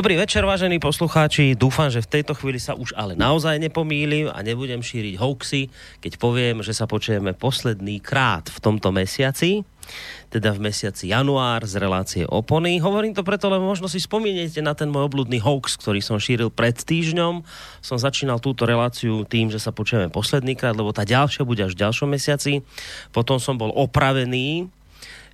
Dobrý večer, vážení poslucháči. Dúfam, že v tejto chvíli sa už ale naozaj nepomýlim a nebudem šíriť hoaxy, keď poviem, že sa počujeme posledný krát v tomto mesiaci, teda v mesiaci január z relácie Opony. Hovorím to preto, lebo možno si spomínate na ten môj obludný hoax, ktorý som šíril pred týždňom. Som začínal túto reláciu tým, že sa počujeme posledný krát, lebo tá ďalšia bude až v ďalšom mesiaci. Potom som bol opravený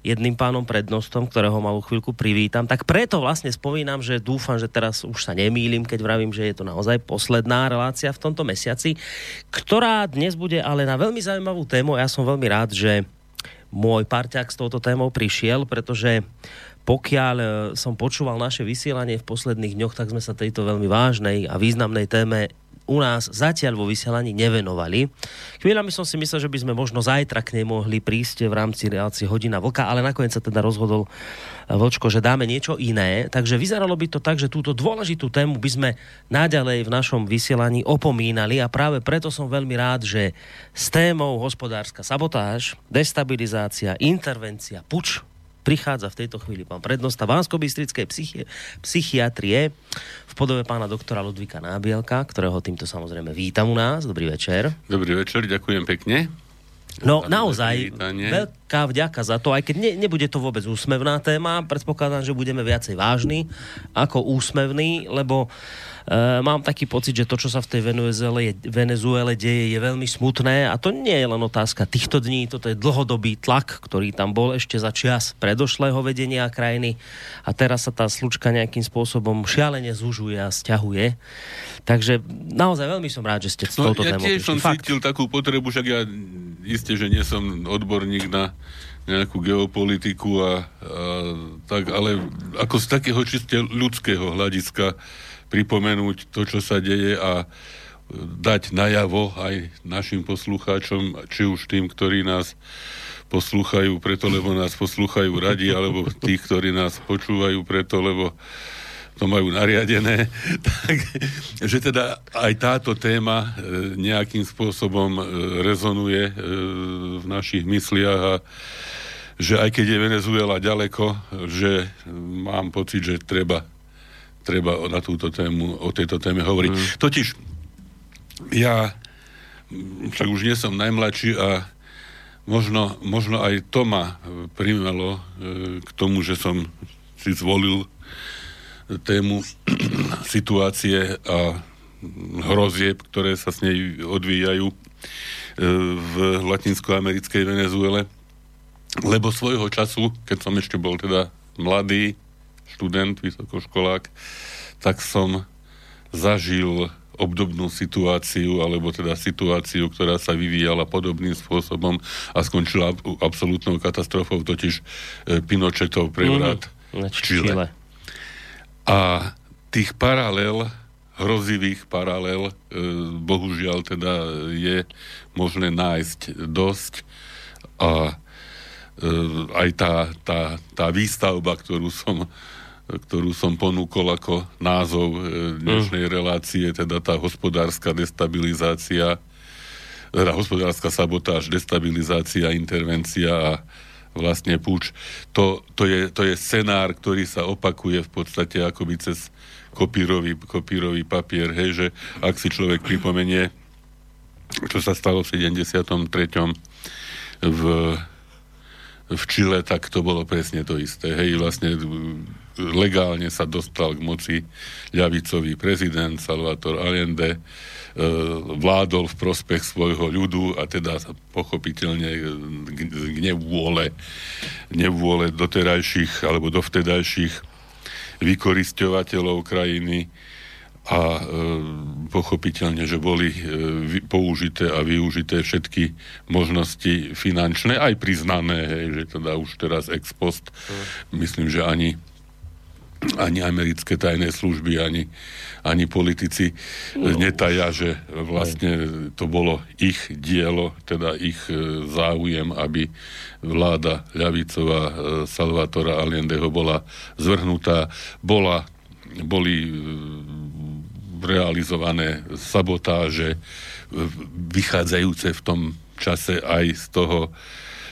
jedným pánom prednostom, ktorého malú chvíľku privítam. Tak preto vlastne spomínam, že dúfam, že teraz už sa nemýlim, keď vravím, že je to naozaj posledná relácia v tomto mesiaci, ktorá dnes bude ale na veľmi zaujímavú tému. Ja som veľmi rád, že môj parťák s touto témou prišiel, pretože pokiaľ e, som počúval naše vysielanie v posledných dňoch, tak sme sa tejto veľmi vážnej a významnej téme u nás zatiaľ vo vysielaní nevenovali. Chvíľami som si myslel, že by sme možno zajtra k nej mohli prísť v rámci relácie Hodina Vlka, ale nakoniec sa teda rozhodol eh, Vlčko, že dáme niečo iné. Takže vyzeralo by to tak, že túto dôležitú tému by sme naďalej v našom vysielaní opomínali a práve preto som veľmi rád, že s témou hospodárska sabotáž, destabilizácia, intervencia, puč prichádza v tejto chvíli pán prednosta Vánsko-Bystrickej psychi- psychiatrie v podobe pána doktora Ludvika Nábielka, ktorého týmto samozrejme vítam u nás. Dobrý večer. Dobrý večer, ďakujem pekne. No naozaj, veľká vďaka za to, aj keď ne, nebude to vôbec úsmevná téma, predpokladám, že budeme viacej vážni ako úsmevný, lebo Uh, mám taký pocit, že to, čo sa v tej Venezuele, Venezuele deje, je veľmi smutné a to nie je len otázka týchto dní, toto je dlhodobý tlak, ktorý tam bol ešte za čias predošlého vedenia krajiny a teraz sa tá slučka nejakým spôsobom šialene zužuje a stiahuje. Takže naozaj veľmi som rád, že ste s no, touto ja témou tiež som Fakt. cítil takú potrebu, však ja isté, že nie som odborník na nejakú geopolitiku a, a tak, ale ako z takého čiste ľudského hľadiska pripomenúť to, čo sa deje a dať najavo aj našim poslucháčom, či už tým, ktorí nás poslúchajú preto, lebo nás poslúchajú radi, alebo tých, ktorí nás počúvajú preto, lebo to majú nariadené, tak, že teda aj táto téma e, nejakým spôsobom e, rezonuje e, v našich mysliach a že aj keď je Venezuela ďaleko, že mám pocit, že treba treba na túto tému, o tejto téme hovoriť. Mm. Totiž ja však už nie som najmladší a možno, možno aj to ma primelo k tomu, že som si zvolil tému situácie a hrozieb, ktoré sa s nej odvíjajú e, v latinskoamerickej Venezuele. Lebo svojho času, keď som ešte bol teda mladý, študent, vysokoškolák, tak som zažil obdobnú situáciu, alebo teda situáciu, ktorá sa vyvíjala podobným spôsobom a skončila absolútnou katastrofou, totiž e, Pinochetov prevrat mm, v Čile. Čile. A tých paralel, hrozivých paralel, e, bohužiaľ teda je možné nájsť dosť a e, aj tá, tá, tá výstavba, ktorú som ktorú som ponúkol ako názov e, dnešnej mm. relácie, teda tá hospodárska destabilizácia, teda hospodárska sabotáž, destabilizácia, intervencia a vlastne púč. To, to, je, to je scenár, ktorý sa opakuje v podstate akoby cez kopírový, kopírový papier, hej, že ak si človek pripomenie, čo sa stalo v 73. v v Čile, tak to bolo presne to isté. Hej, vlastne legálne sa dostal k moci ľavicový prezident Salvador Allende, vládol v prospech svojho ľudu a teda pochopiteľne k nevôle, nevôle doterajších alebo dovtedajších vykorisťovateľov krajiny a e, pochopiteľne, že boli e, použité a využité všetky možnosti finančné, aj priznané, hej, že teda už teraz ex post, mm. myslím, že ani ani americké tajné služby, ani, ani politici no. netaja, že vlastne to bolo ich dielo, teda ich e, záujem, aby vláda ľavicová e, Salvatora Allendeho bola zvrhnutá, bola, boli realizované sabotáže, vychádzajúce v tom čase aj z toho,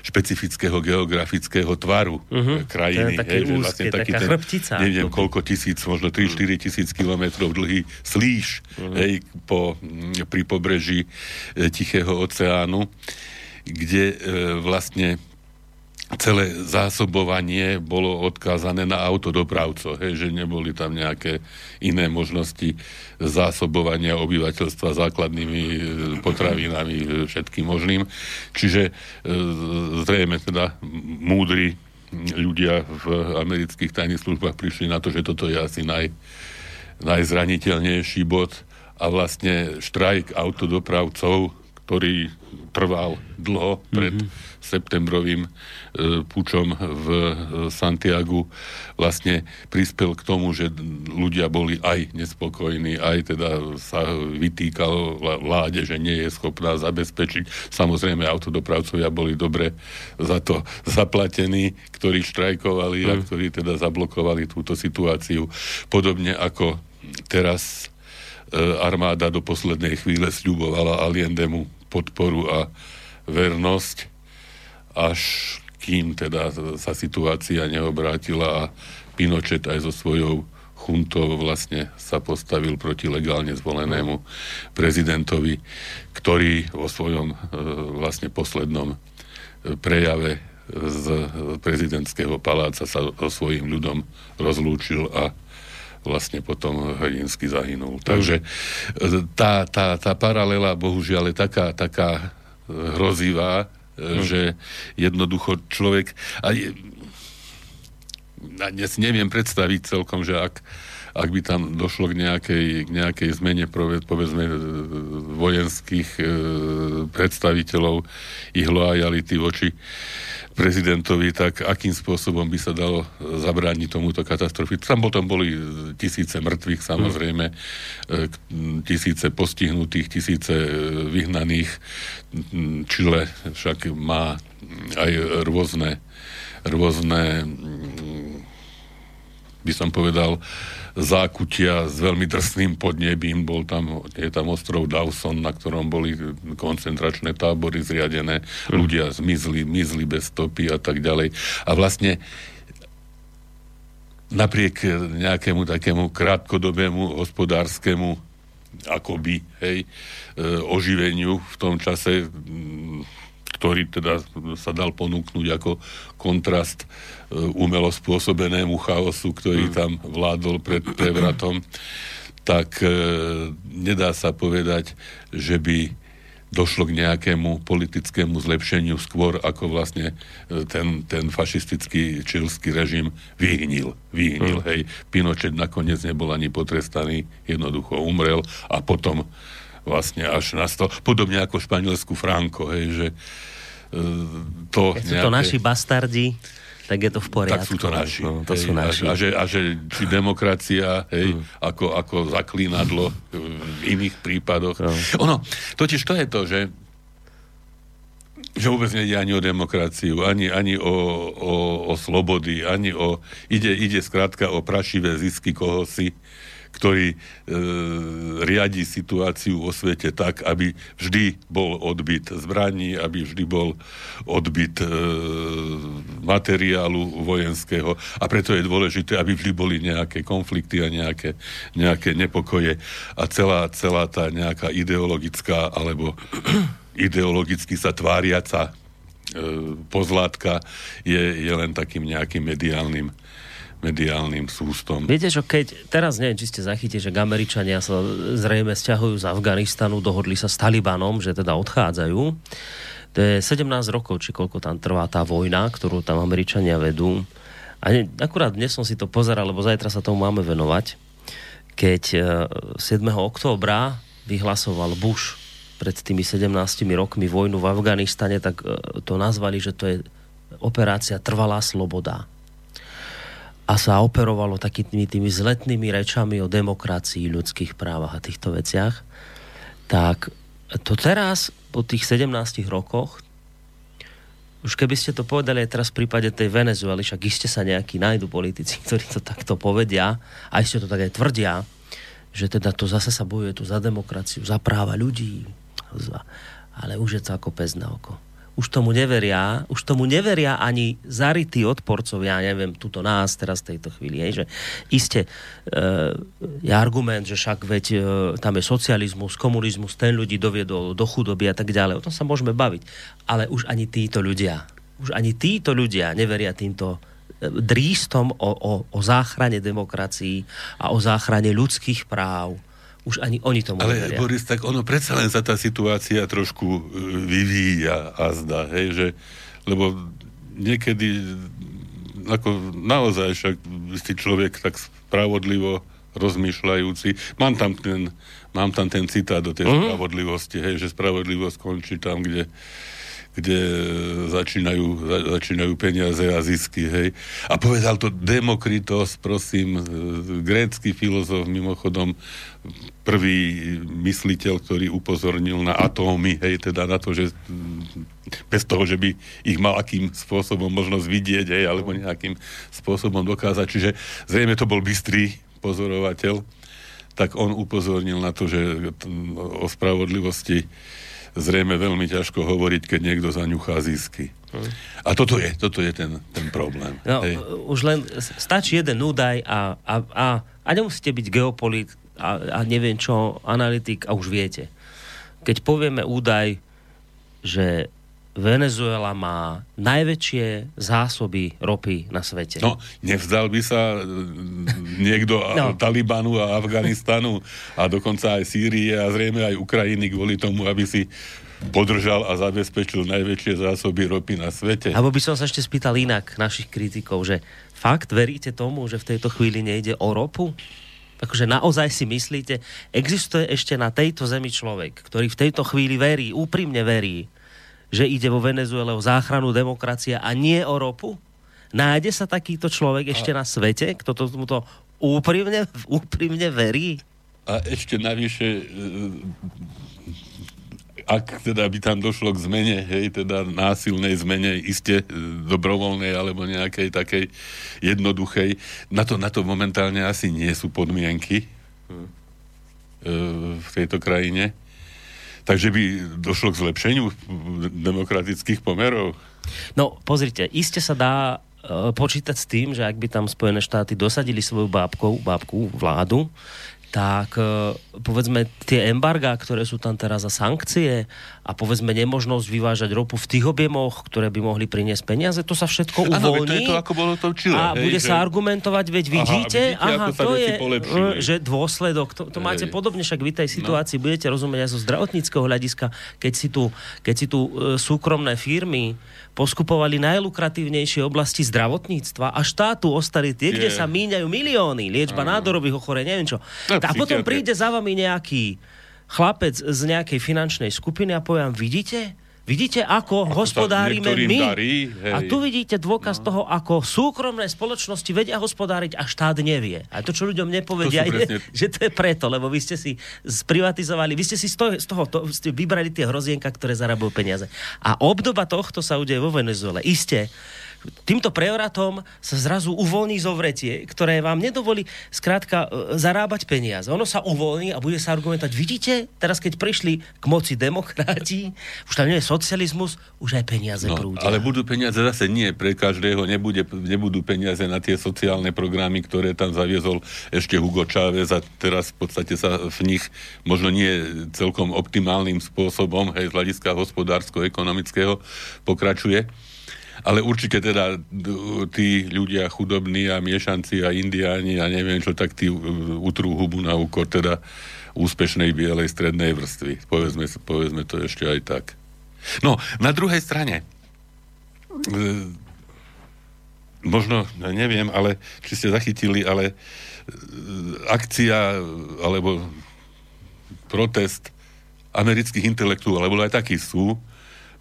špecifického geografického tvaru uh-huh. krajiny. Ten, hej, úzky, vlastne taký ten, chrbtica. neviem koľko tisíc, možno 3-4 tisíc kilometrov dlhý slíš uh-huh. hej, po, pri pobreží e, Tichého oceánu, kde e, vlastne celé zásobovanie bolo odkázané na autodopravcov, hej, že neboli tam nejaké iné možnosti zásobovania obyvateľstva základnými e, potravinami, e, všetkým možným. Čiže e, zrejme teda múdri ľudia v amerických tajných službách prišli na to, že toto je asi naj, najzraniteľnejší bod a vlastne štrajk autodopravcov, ktorý trval dlho pred mm-hmm septembrovým e, pučom v e, Santiagu vlastne prispel k tomu, že ľudia boli aj nespokojní, aj teda sa vytýkalo vláde, že nie je schopná zabezpečiť. Samozrejme, autodopravcovia boli dobre za to zaplatení, ktorí štrajkovali a mm. ktorí teda zablokovali túto situáciu. Podobne ako teraz e, armáda do poslednej chvíle sľubovala Aliendemu podporu a vernosť až kým teda sa situácia neobrátila a Pinochet aj so svojou chuntou vlastne sa postavil proti legálne zvolenému prezidentovi, ktorý vo svojom e, vlastne poslednom e, prejave z prezidentského paláca sa so svojím ľudom rozlúčil a vlastne potom hrdinsky zahynul. Takže e, tá, tá, tá paralela bohužiaľ je taká, taká hrozivá, hmm. že jednoducho človek... A je, a si neviem predstaviť celkom, že ak, ak by tam došlo k nejakej, k nejakej zmene povedzme vojenských e, predstaviteľov ich lojality voči prezidentovi, tak akým spôsobom by sa dalo zabrániť tomuto katastrofi. Tam potom boli tisíce mŕtvych, samozrejme, mm. tisíce postihnutých, tisíce e, vyhnaných. Čile však má aj rôzne, rôzne by som povedal, zákutia s veľmi drsným podnebím. Bol tam, je tam ostrov Dawson, na ktorom boli koncentračné tábory zriadené. Hm. Ľudia zmizli, mizli bez stopy a tak ďalej. A vlastne napriek nejakému takému krátkodobému hospodárskému akoby, hej, e, oživeniu v tom čase ktorý teda sa dal ponúknuť ako kontrast e, umelo spôsobenému chaosu, ktorý mm. tam vládol pred prevratom, tak e, nedá sa povedať, že by došlo k nejakému politickému zlepšeniu skôr, ako vlastne e, ten, ten fašistický čilský režim vyhnil. Vyhnil, mm. hej. Pinochet nakoniec nebol ani potrestaný, jednoducho umrel a potom vlastne až nastal, podobne ako Španielsku Franco, hej, že to... Keď sú nejaké... to naši bastardi, tak je to v poriadku. Tak sú to naši. No, to hej, sú naši. A, že, a že či demokracia, hej, hmm. ako, ako zaklínadlo v iných prípadoch. No. Ono, totiž to je to, že že vôbec nejde ani o demokraciu, ani, ani o, o, o slobody, ani o... Ide, ide skrátka o prašivé zisky koho si, ktorý e, riadi situáciu vo svete tak, aby vždy bol odbyt zbraní, aby vždy bol odbyt e, materiálu vojenského. A preto je dôležité, aby vždy boli nejaké konflikty a nejaké, nejaké nepokoje a celá, celá tá nejaká ideologická alebo ideologicky sa tváriaca e, pozlátka je, je len takým nejakým mediálnym mediálnym sústom. Viete, že keď, teraz neviem, či ste zachytili, že Američania sa zrejme stiahujú z Afganistanu, dohodli sa s Talibanom, že teda odchádzajú. To je 17 rokov, či koľko tam trvá tá vojna, ktorú tam Američania vedú. A ne, akurát dnes som si to pozeral, lebo zajtra sa tomu máme venovať. Keď 7. E, októbra vyhlasoval Bush pred tými 17 rokmi vojnu v Afganistane, tak e, to nazvali, že to je operácia Trvalá sloboda a sa operovalo takými tými zletnými rečami o demokracii, ľudských právach a týchto veciach, tak to teraz, po tých 17 rokoch, už keby ste to povedali aj teraz v prípade tej Venezuely, však iste sa nejakí nájdu politici, ktorí to takto povedia, a ešte to tak aj tvrdia, že teda to zase sa bojuje tu za demokraciu, za práva ľudí, ale už je to ako pes na oko už tomu neveria, už tomu neveria ani zarytí odporcovia, ja neviem, tuto nás teraz v tejto chvíli, hej, že iste e, je argument, že však veď e, tam je socializmus, komunizmus, ten ľudí doviedol do chudoby a tak ďalej, o tom sa môžeme baviť, ale už ani títo ľudia, už ani títo ľudia neveria týmto e, drístom o, o, o záchrane demokracií a o záchrane ľudských práv už ani oni tomu Ale neveria. Boris, tak ono predsa len sa tá situácia trošku e, vyvíja a zdá, hej, že, lebo niekedy ako naozaj však si človek tak spravodlivo rozmýšľajúci. Mám tam ten, mám tam ten citát do tej uh-huh. spravodlivosti, hej, že spravodlivosť končí tam, kde kde začínajú, za, začínajú peniaze a zisky, hej. A povedal to Demokritos, prosím, grécky filozof, mimochodom prvý mysliteľ, ktorý upozornil na atómy, hej, teda na to, že bez toho, že by ich mal akým spôsobom možnosť vidieť, hej, alebo nejakým spôsobom dokázať. Čiže zrejme to bol bystrý pozorovateľ, tak on upozornil na to, že o spravodlivosti zrejme veľmi ťažko hovoriť, keď niekto zaňuchá zisky. A toto je, toto je ten, ten problém. No, Hej. Už len stačí jeden údaj a, a, a, a nemusíte byť geopolit a, a neviem čo, analytik a už viete. Keď povieme údaj, že Venezuela má najväčšie zásoby ropy na svete. No, nevzdal by sa e, niekto no. Talibanu a Afganistanu a dokonca aj Sýrie a zrejme aj Ukrajiny kvôli tomu, aby si podržal a zabezpečil najväčšie zásoby ropy na svete. Abo by som sa ešte spýtal inak našich kritikov, že fakt veríte tomu, že v tejto chvíli nejde o ropu? akože naozaj si myslíte, existuje ešte na tejto zemi človek, ktorý v tejto chvíli verí, úprimne verí, že ide vo Venezuele o záchranu demokracie a nie o ropu? Nájde sa takýto človek ešte na svete, kto to, tomuto úprimne, úprimne verí? A ešte navyše, e, ak teda by tam došlo k zmene, hej, teda násilnej zmene, iste e, dobrovoľnej alebo nejakej takej jednoduchej, na to, na to momentálne asi nie sú podmienky hm. e, v tejto krajine. Takže by došlo k zlepšeniu demokratických pomerov? No, pozrite, iste sa dá e, počítať s tým, že ak by tam Spojené štáty dosadili svoju bábku, bábku vládu, tak e, povedzme tie embargá, ktoré sú tam teraz za sankcie a povedzme nemožnosť vyvážať ropu v tých objemoch, ktoré by mohli priniesť peniaze, to sa všetko uvoľní. Ano, to je to, ako bolo to v Čile. A hej, bude že... sa argumentovať, veď vidíte, aha, vidíte aha to je, polepšili. že dôsledok, to, to máte podobne, však vy tej no. situácii no. budete rozumieť aj zo zdravotníckého hľadiska, keď si tu, keď si tu e, súkromné firmy poskupovali najlukratívnejšie oblasti zdravotníctva a štátu ostali tie, kde sa míňajú milióny, liečba ano. nádorových ochorení, neviem čo. No, a potom príde za vami nejaký chlapec z nejakej finančnej skupiny a poviem, vidíte, Vidíte, ako, ako hospodárime my. Darí, A tu vidíte dôkaz no. toho, ako súkromné spoločnosti vedia hospodáriť a štát nevie. A to, čo ľuďom nepovedia, to je, že to je preto, lebo vy ste si sprivatizovali, vy ste si z toho, z toho to, ste vybrali tie hrozienka, ktoré zarabujú peniaze. A obdoba tohto sa udeje vo Venezuele. Isté, týmto prevratom sa zrazu uvoľní zovretie, ktoré vám nedovolí skrátka e, zarábať peniaze. Ono sa uvoľní a bude sa argumentovať. Vidíte, teraz keď prišli k moci demokrati, už tam nie je socializmus, už aj peniaze no, prúdia. Ale budú peniaze zase nie pre každého, nebude, nebudú peniaze na tie sociálne programy, ktoré tam zaviezol ešte Hugo Chávez a teraz v podstate sa v nich možno nie celkom optimálnym spôsobom, hej, z hľadiska hospodársko-ekonomického pokračuje ale určite teda tí ľudia chudobní a miešanci a indiáni a neviem čo, tak tí utrú hubu na úkor teda úspešnej bielej strednej vrstvy. Povedzme, povedzme to ešte aj tak. No, na druhej strane, e, možno, neviem, ale či ste zachytili, ale e, akcia alebo protest amerických intelektuálov, lebo aj takí sú,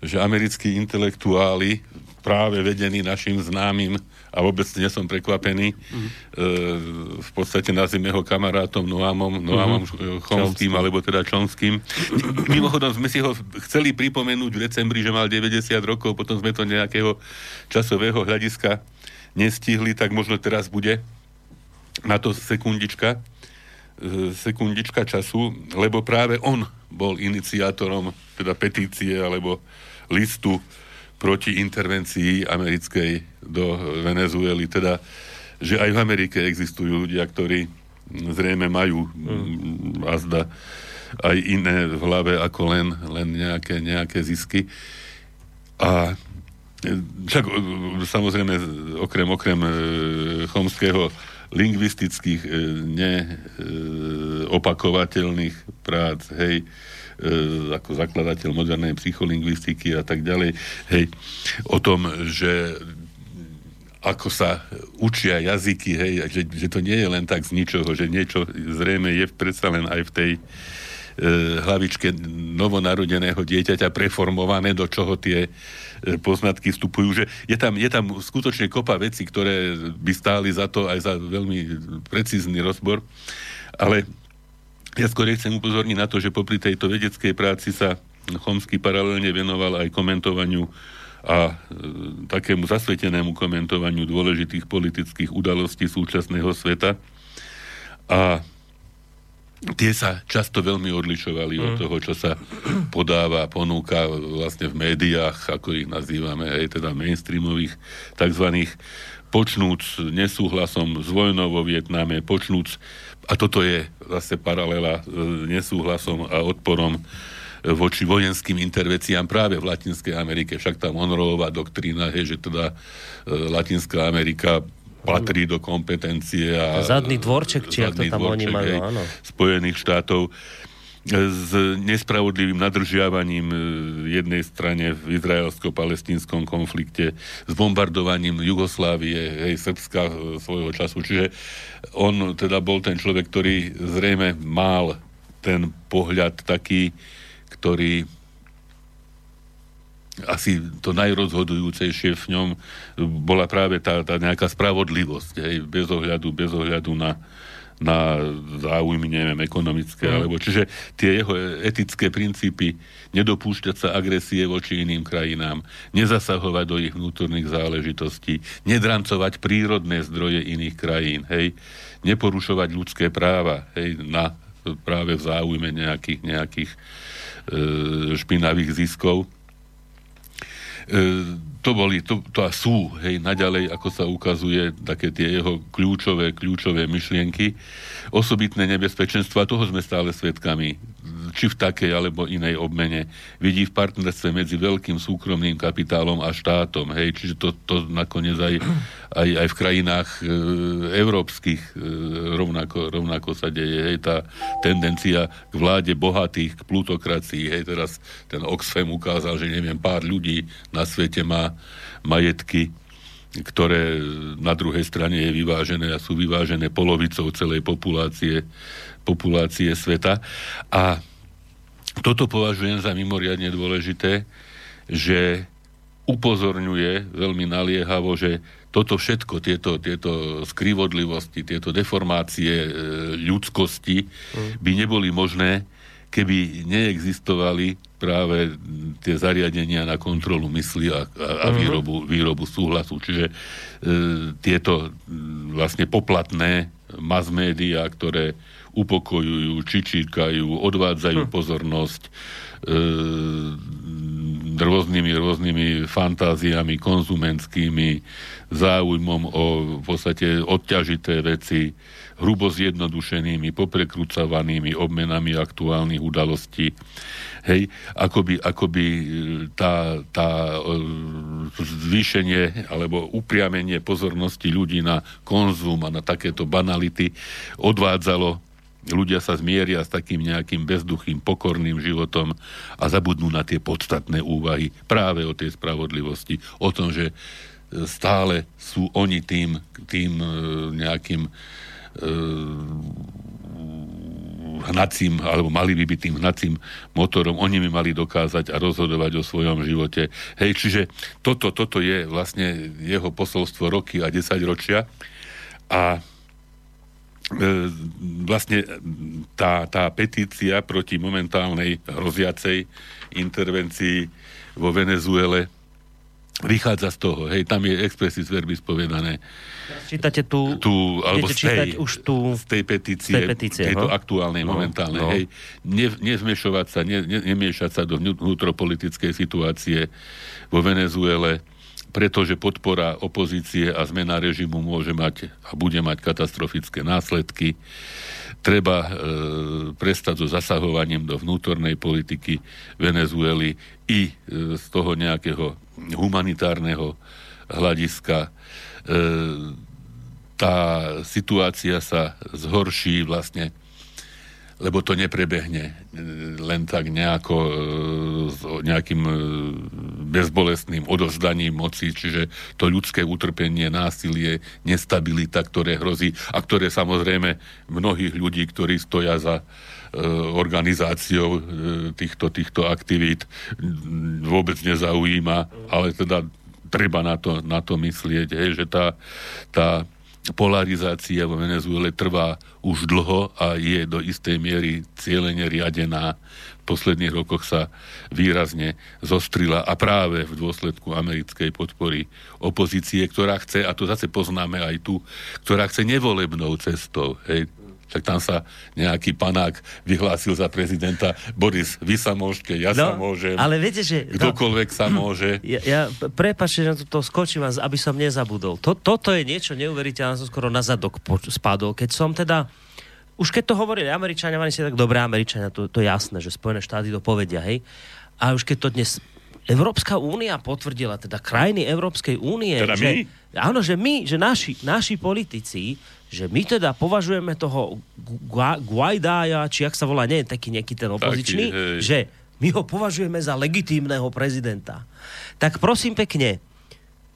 že americkí intelektuáli práve vedený našim známym a vôbec nie som prekvapený. Mm. E, v podstate nazvime ho kamarátom Noamom, Noamom mm-hmm. Chomským, alebo teda Čonským. Mimochodom sme si ho chceli pripomenúť v decembri, že mal 90 rokov, potom sme to nejakého časového hľadiska nestihli, tak možno teraz bude na to sekundička e, sekundička času, lebo práve on bol iniciátorom teda petície alebo listu proti intervencii americkej do Venezuely, teda, že aj v Amerike existujú ľudia, ktorí zrejme majú mm. azda aj iné v hlave ako len, len nejaké, nejaké zisky. A však samozrejme okrem, okrem e, chomského lingvistických e, neopakovateľných prác, hej, e, ako zakladateľ modernej psycholingvistiky a tak ďalej, hej, o tom, že ako sa učia jazyky, hej, že, že to nie je len tak z ničoho, že niečo zrejme je predsa len aj v tej e, hlavičke novonarodeného dieťaťa preformované, do čoho tie E, poznatky vstupujú, že je tam, je tam skutočne kopa vecí, ktoré by stáli za to aj za veľmi precízny rozbor, ale ja skôr chcem upozorniť na to, že popri tejto vedeckej práci sa Chomsky paralelne venoval aj komentovaniu a e, takému zasvetenému komentovaniu dôležitých politických udalostí súčasného sveta. A tie sa často veľmi odlišovali mm. od toho, čo sa podáva, ponúka vlastne v médiách, ako ich nazývame, aj teda mainstreamových, takzvaných počnúc nesúhlasom s vojnou vo Vietname, počnúc, a toto je zase paralela s nesúhlasom a odporom voči vojenským intervenciám práve v Latinskej Amerike. Však tá Monroeová doktrína je, že teda e, Latinská Amerika patrí do kompetencie a... Zadný dvorček, či ako to tam dvorček, oni majú, áno. Spojených štátov s nespravodlivým nadržiavaním e, jednej strane v izraelsko-palestínskom konflikte, s bombardovaním Jugoslávie, hej, Srbska e, svojho času. Čiže on teda bol ten človek, ktorý zrejme mal ten pohľad taký, ktorý asi to najrozhodujúcejšie v ňom bola práve tá, tá nejaká spravodlivosť, hej, bez ohľadu, bez ohľadu na, na záujmy, neviem, ekonomické, mm. alebo čiže tie jeho etické princípy, nedopúšťať sa agresie voči iným krajinám, nezasahovať do ich vnútorných záležitostí, nedrancovať prírodné zdroje iných krajín, hej, neporušovať ľudské práva, hej, na práve v záujme nejakých, nejakých e, špinavých ziskov E, to boli, to, to a sú, hej, naďalej, ako sa ukazuje, také tie jeho kľúčové, kľúčové myšlienky, osobitné nebezpečenstva, toho sme stále svedkami či v takej alebo inej obmene, vidí v partnerstve medzi veľkým súkromným kapitálom a štátom. Hej, čiže to, to nakoniec aj, aj, aj v krajinách e, európskych e, rovnako, rovnako sa deje. Hej, tá tendencia k vláde bohatých, k plutokracii. Hej, teraz ten Oxfam ukázal, že neviem, pár ľudí na svete má majetky ktoré na druhej strane je vyvážené a sú vyvážené polovicou celej populácie, populácie sveta. A toto považujem za mimoriadne dôležité, že upozorňuje veľmi naliehavo, že toto všetko, tieto, tieto skrivodlivosti, tieto deformácie e, ľudskosti by neboli možné, keby neexistovali práve tie zariadenia na kontrolu mysli a, a, a mhm. výrobu, výrobu súhlasu. Čiže e, tieto vlastne poplatné mass média, ktoré upokojujú, čičíkajú, odvádzajú hm. pozornosť e, rôznymi, rôznymi fantáziami konzumentskými, záujmom o v podstate odťažité veci, hrubo zjednodušenými, poprekrúcovanými obmenami aktuálnych udalostí. Hej, akoby, akoby e, tá, tá e, zvýšenie alebo upriamenie pozornosti ľudí na konzum a na takéto banality odvádzalo ľudia sa zmieria s takým nejakým bezduchým, pokorným životom a zabudnú na tie podstatné úvahy práve o tej spravodlivosti, o tom, že e, stále sú oni tým, tým e, nejakým e, hnacím, alebo mali by byť tým hnacím motorom, oni by mali dokázať a rozhodovať o svojom živote. Hej, čiže toto, toto je vlastne jeho posolstvo roky a desaťročia a vlastne tá, tá petícia proti momentálnej hroziacej intervencii vo Venezuele vychádza z toho, hej, tam je expressis verbis povedané. Čítate tu, tu alebo z tej, už tu, z tej petície, z tej petície tejto no? aktuálnej, no, momentálnej, no. hej, ne, nezmešovať sa, ne, ne, nemiešať sa do vnútropolitickej situácie vo Venezuele, pretože podpora opozície a zmena režimu môže mať a bude mať katastrofické následky. Treba e, prestať so zasahovaním do vnútornej politiky Venezuely i e, z toho nejakého humanitárneho hľadiska. E, tá situácia sa zhorší vlastne lebo to neprebehne e, len tak nejako e, s nejakým e, bezbolestným odozdaním moci, čiže to ľudské utrpenie, násilie, nestabilita, ktoré hrozí a ktoré samozrejme mnohých ľudí, ktorí stoja za organizáciou týchto, týchto aktivít vôbec nezaujíma, ale teda treba na to, na to myslieť, hej, že tá, tá polarizácia vo Venezuele trvá už dlho a je do istej miery cieľene riadená. V posledných rokoch sa výrazne zostrila a práve v dôsledku americkej podpory opozície, ktorá chce, a to zase poznáme aj tu, ktorá chce nevolebnou cestou. Hej, tak tam sa nejaký panák vyhlásil za prezidenta. Boris, vy sa môžete, ja no, sa môžem. Ale viete, že... Kdokoľvek no, sa môže. Ja, ja prepáčte, že to skočím, aby som nezabudol. To, toto je niečo neuveriteľné, som skoro na zadok spadol. Keď som teda... Už keď to hovorili Američania, oni si tak dobré Američania, to, to jasné, že Spojené štáty to povedia, hej. A už keď to dnes Európska únia potvrdila, teda krajiny Európskej únie, teda že, my? áno, že my, že naši, naši politici že my teda považujeme toho Guaidája, či ak sa volá, nie taký nejaký ten opozičný, taký, že my ho považujeme za legitímneho prezidenta. Tak prosím pekne,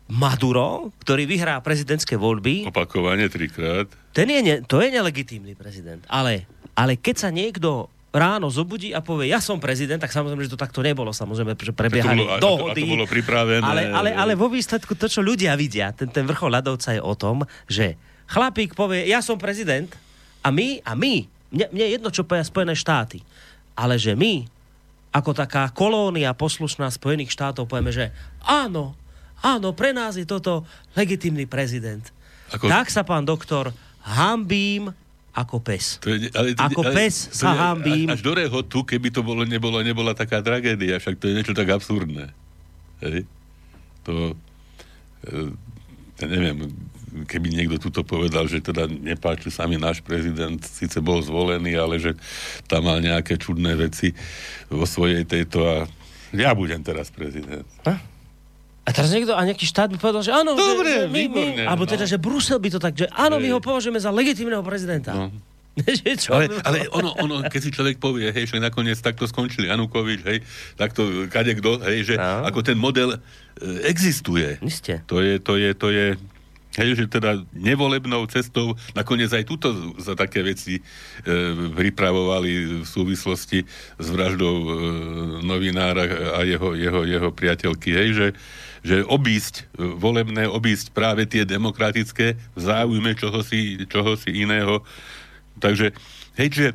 Maduro, ktorý vyhrá prezidentské voľby... Opakovane trikrát. Ten je ne, to je nelegitímny prezident. Ale, ale keď sa niekto ráno zobudí a povie, ja som prezident, tak samozrejme, že to takto nebolo. Samozrejme, že prebiehali to bolo, dohody. A to, a to bolo pripravené. Ale, ale, ale vo výsledku to, čo ľudia vidia, ten, ten vrchol ľadovca je o tom, že chlapík povie, ja som prezident a my, a my, mne, mne je jedno, čo povia Spojené štáty, ale že my, ako taká kolónia poslušná Spojených štátov, povieme, že áno, áno, pre nás je toto legitimný prezident. Ako... Tak sa, pán doktor, hambím ako pes. To je, ale, ako ale, pes sa je, hambím. Až, až do rehotu, keby to bolo, nebolo, nebola taká tragédia, však to je niečo tak absurdné. Hej? To, e, ja neviem, keby niekto tuto povedal, že teda nepáči sa mi náš prezident, síce bol zvolený, ale že tam mal nejaké čudné veci vo svojej tejto a ja budem teraz prezident. A? A teraz niekto, a nejaký štát by povedal, že áno, Dobre, že, že my, výborné, my, alebo no. teda, že Brusel by to tak, že áno, my ho považujeme za legitímneho prezidenta. No. čo ale, ale ono, ono, keď si človek povie, hej, že nakoniec takto skončili Anukovič, hej, takto kadekto, hej, že no. ako ten model e, existuje. Isté. To je, to je, to je, Hej, že teda nevolebnou cestou, nakoniec aj túto za také veci e, pripravovali v súvislosti s vraždou e, novinára a jeho, jeho, jeho priateľky, hej, že, že obísť e, volebné, obísť práve tie demokratické v záujme čohosi, čohosi iného. Takže, hej, že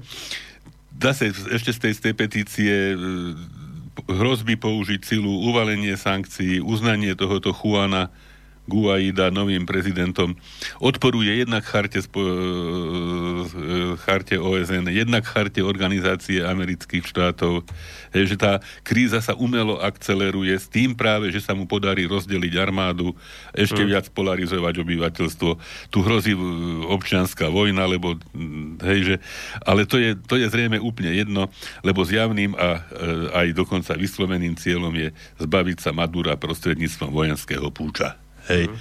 zase ešte z tej, z tej petície e, hrozby použiť silu, uvalenie sankcií, uznanie tohoto Juana Guaida novým prezidentom odporuje jednak charte, spo, e, charte OSN, jednak charte organizácie amerických štátov, je, že tá kríza sa umelo akceleruje s tým práve, že sa mu podarí rozdeliť armádu, ešte hmm. viac polarizovať obyvateľstvo. Tu hrozí občianská vojna, lebo hej, že, ale to je, to je zrejme úplne jedno, lebo zjavným a e, aj dokonca vysloveným cieľom je zbaviť sa Madura prostredníctvom vojenského púča. Hej.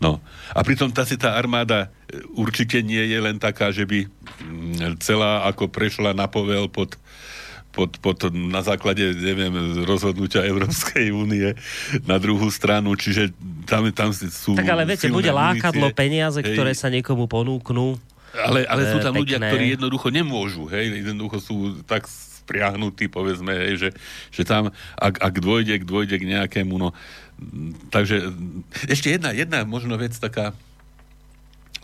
No. A pritom tá si tá armáda e, určite nie je len taká, že by mm, celá ako prešla na povel pod, pod, pod, na základe, neviem, rozhodnutia Európskej únie na druhú stranu, čiže tam, tam sú Tak ale viete, bude lákadlo peniaze, hej. ktoré sa niekomu ponúknú. Ale, ale sú tam pekné. ľudia, ktorí jednoducho nemôžu, hej, jednoducho sú tak spriahnutí, povedzme, hej, že, že tam, ak, ak dôjde, dôjde k nejakému, no, takže ešte jedna, jedna možno vec taká,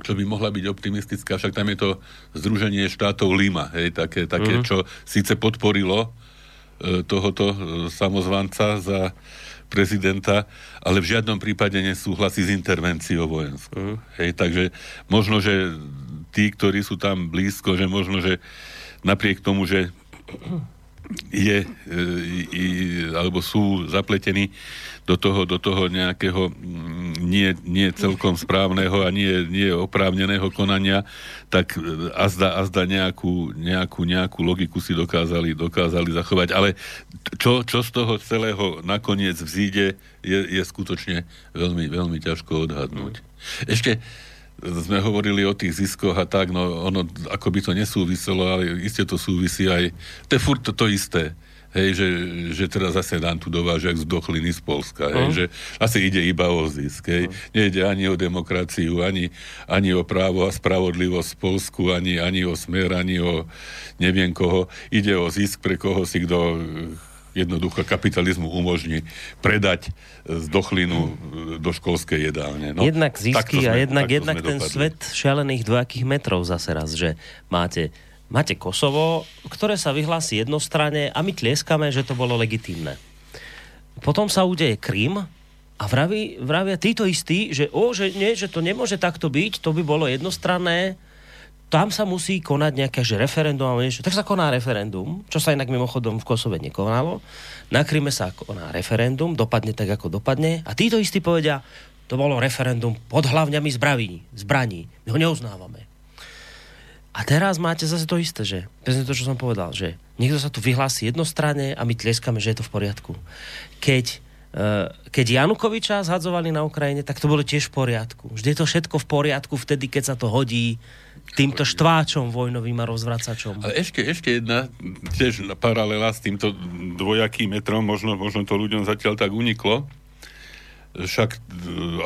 čo by mohla byť optimistická, však tam je to Združenie štátov Lima, hej, také, také mm-hmm. čo síce podporilo e, tohoto e, samozvanca za prezidenta, ale v žiadnom prípade nesúhlasí s intervenciou vojenskou. Uh-huh. Hej, takže možno, že tí, ktorí sú tam blízko, že možno, že napriek tomu, že je, e, i, alebo sú zapletení do toho, do toho nejakého mm, nie, nie celkom správneho a nie, nie oprávneného konania, tak e, azda, azda nejakú, nejakú, nejakú logiku si dokázali, dokázali zachovať. Ale čo, čo z toho celého nakoniec vzíde, je, je skutočne veľmi, veľmi ťažko odhadnúť. Ešte sme hovorili o tých ziskoch a tak, no ono ako by to nesúviselo, ale iste to súvisí aj, to je furt to, isté. Hej, že, že teraz zase nám tu dovážak z dochliny z Polska. Hej, uh. že asi ide iba o zisk. Hej. Uh. Nejde ani o demokraciu, ani, ani o právo a spravodlivosť v Polsku, ani, ani o smer, ani o neviem koho. Ide o zisk pre koho si kto jednoducho kapitalizmu umožní predať z dochlinu do školskej jedálne. No, jednak zisky a jednak, jednak ten dopadli. svet šialených dvojakých metrov zase raz, že máte máte Kosovo, ktoré sa vyhlási jednostranne a my tlieskame, že to bolo legitímne. Potom sa udeje Krym a vraví, vravia títo istí, že, o, že, nie, že to nemôže takto byť, to by bolo jednostranné, tam sa musí konať nejaké že referendum, niečo. tak sa koná referendum, čo sa inak mimochodom v Kosove nekonalo. Na Kryme sa koná referendum, dopadne tak, ako dopadne. A títo istí povedia, to bolo referendum pod hlavňami zbraní, zbraní. My ho neuznávame. A teraz máte zase to isté, že presne to, čo som povedal, že niekto sa tu vyhlási jednostranne a my tlieskame, že je to v poriadku. Keď, keď Janukoviča zhadzovali na Ukrajine, tak to bolo tiež v poriadku. Vždy je to všetko v poriadku vtedy, keď sa to hodí týmto štváčom vojnovým a rozvracačom. Ale ešte, ešte jedna tiež paralela s týmto dvojakým metrom, možno, možno to ľuďom zatiaľ tak uniklo, však e,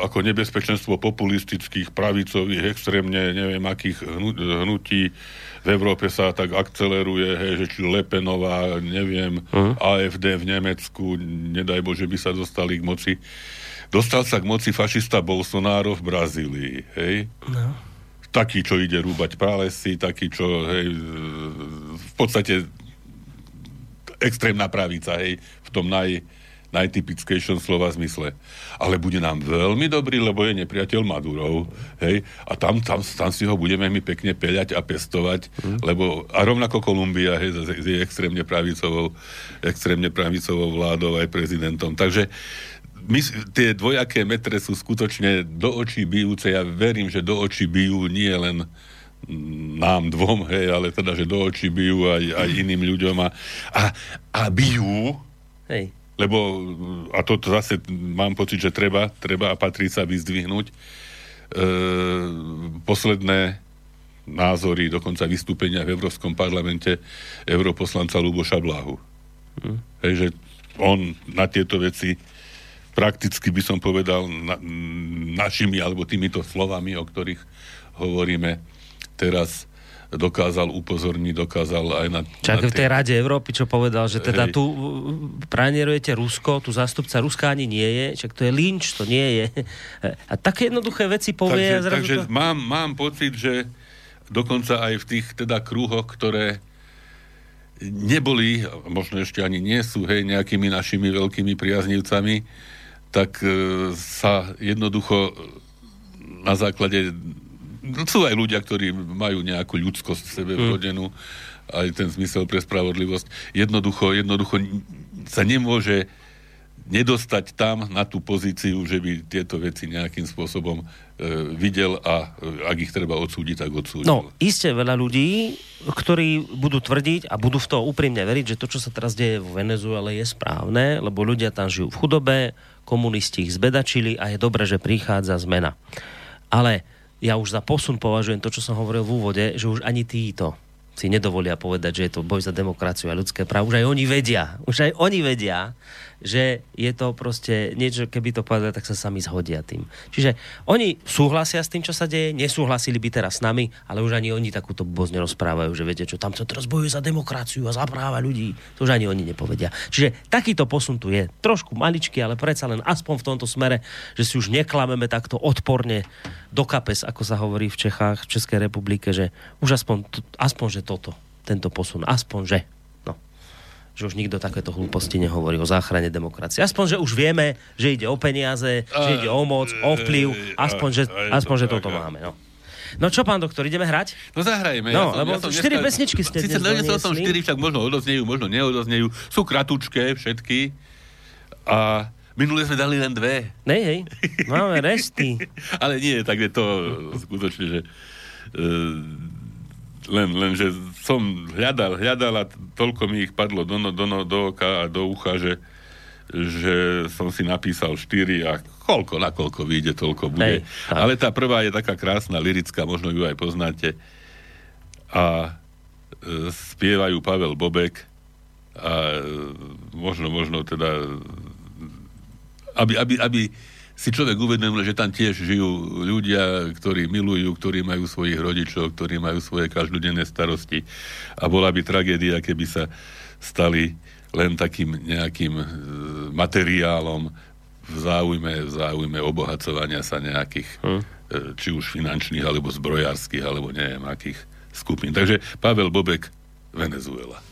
ako nebezpečenstvo populistických, pravicových, extrémne neviem akých hnutí v Európe sa tak akceleruje, hej, že či Lepenová, neviem, uh-huh. Mhm. AFD v Nemecku, nedaj Bože by sa dostali k moci. Dostal sa k moci fašista Bolsonaro v Brazílii, hej? No taký, čo ide rúbať pralesy, taký, čo hej, v podstate extrémna pravica, hej, v tom naj, najtypickejšom slova zmysle. Ale bude nám veľmi dobrý, lebo je nepriateľ Madurov, hej, a tam, tam, tam si ho budeme my pekne peľať a pestovať, mm. lebo, a rovnako Kolumbia, hej, je extrémne pravicovou, extrémne pravicovou vládou aj prezidentom. Takže my, tie dvojaké metre sú skutočne do očí bijúce. Ja verím, že do očí bijú nie len nám dvom, hej, ale teda, že do očí bijú aj, aj iným ľuďom a, a, a bijú, hej. Lebo, a to zase mám pocit, že treba, treba a patrí sa vyzdvihnúť, e, posledné názory, dokonca vystúpenia v Európskom parlamente europoslanca Luboša Blahu. Hm. Hej, že on na tieto veci prakticky by som povedal na, našimi alebo týmito slovami, o ktorých hovoríme teraz dokázal upozorniť, dokázal aj na... Čak na v tej Rade Európy, čo povedal, že teda hej. tu pranierujete Rusko, tu zástupca Ruska ani nie je, čak to je lynč, to nie je. A také jednoduché veci povie. Takže, takže to... mám, mám pocit, že dokonca aj v tých teda krúhoch, ktoré neboli, možno ešte ani nie sú, hej, nejakými našimi veľkými priaznivcami, tak e, sa jednoducho na základe sú aj ľudia, ktorí majú nejakú ľudskosť v sebe mm. vrodenú, aj ten zmysel pre spravodlivosť. Jednoducho, jednoducho sa nemôže nedostať tam na tú pozíciu, že by tieto veci nejakým spôsobom e, videl a e, ak ich treba odsúdiť, tak odsúdil. No, iste veľa ľudí, ktorí budú tvrdiť a budú v to úprimne veriť, že to, čo sa teraz deje v Venezuele, je správne, lebo ľudia tam žijú v chudobe, komunisti ich zbedačili a je dobré, že prichádza zmena. Ale ja už za posun považujem to, čo som hovoril v úvode, že už ani títo si nedovolia povedať, že je to boj za demokraciu a ľudské právo. Už aj oni vedia, už aj oni vedia, že je to proste niečo, keby to povedali, tak sa sami zhodia tým. Čiže oni súhlasia s tým, čo sa deje, nesúhlasili by teraz s nami, ale už ani oni takúto blbosť nerozprávajú, že viete čo, tam sa teraz bojuje za demokraciu a za práva ľudí. To už ani oni nepovedia. Čiže takýto posun tu je. Trošku maličký, ale predsa len aspoň v tomto smere, že si už neklameme takto odporne do kapes, ako sa hovorí v Čechách, v Českej republike, že už aspoň, aspoň že toto, tento posun, aspoň že že už nikto takéto hlúposti nehovorí o záchrane demokracie. Aspoň, že už vieme, že ide o peniaze, že ide o moc, o vplyv, aspoň, že, aspoň, že toto máme. No. No čo, pán doktor, ideme hrať? No zahrajme. No, ja som, lebo ja som 4 dneska, pesničky ste Sice dnes o tom 4, však možno odoznejú, možno neodoznejú. Sú kratučké všetky. A minule sme dali len dve. Nej, hej, máme resty. Ale nie, tak je to skutočne, že uh, len, len, že som hľadal, hľadal a toľko mi ich padlo do, do, do, do oka a do ucha, že že som si napísal štyri a koľko na koľko vyjde, toľko bude. Hej, Ale tá prvá je taká krásna, lirická, možno ju aj poznáte. A e, spievajú Pavel Bobek a e, možno, možno teda aby, aby, aby si človek uvedomil, že tam tiež žijú ľudia, ktorí milujú, ktorí majú svojich rodičov, ktorí majú svoje každodenné starosti a bola by tragédia, keby sa stali len takým nejakým e, materiálom v záujme, v záujme obohacovania sa nejakých, hm. E, či už finančných, alebo zbrojárskych, alebo neviem akých skupín. Takže Pavel Bobek, Venezuela.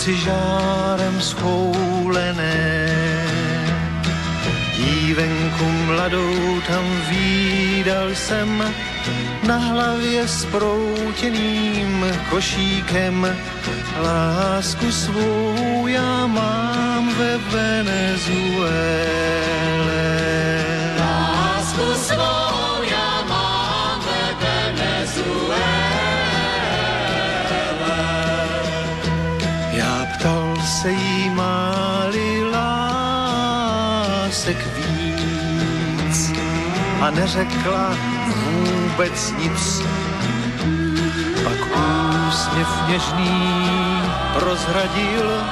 Noci žárem schoulené. Dívenku mladou tam výdal jsem, na hlavě s proutěným košíkem. Lásku svou já mám ve Venezuele. Neřekla vůbec nic. Pak úsměv něžný prozradil,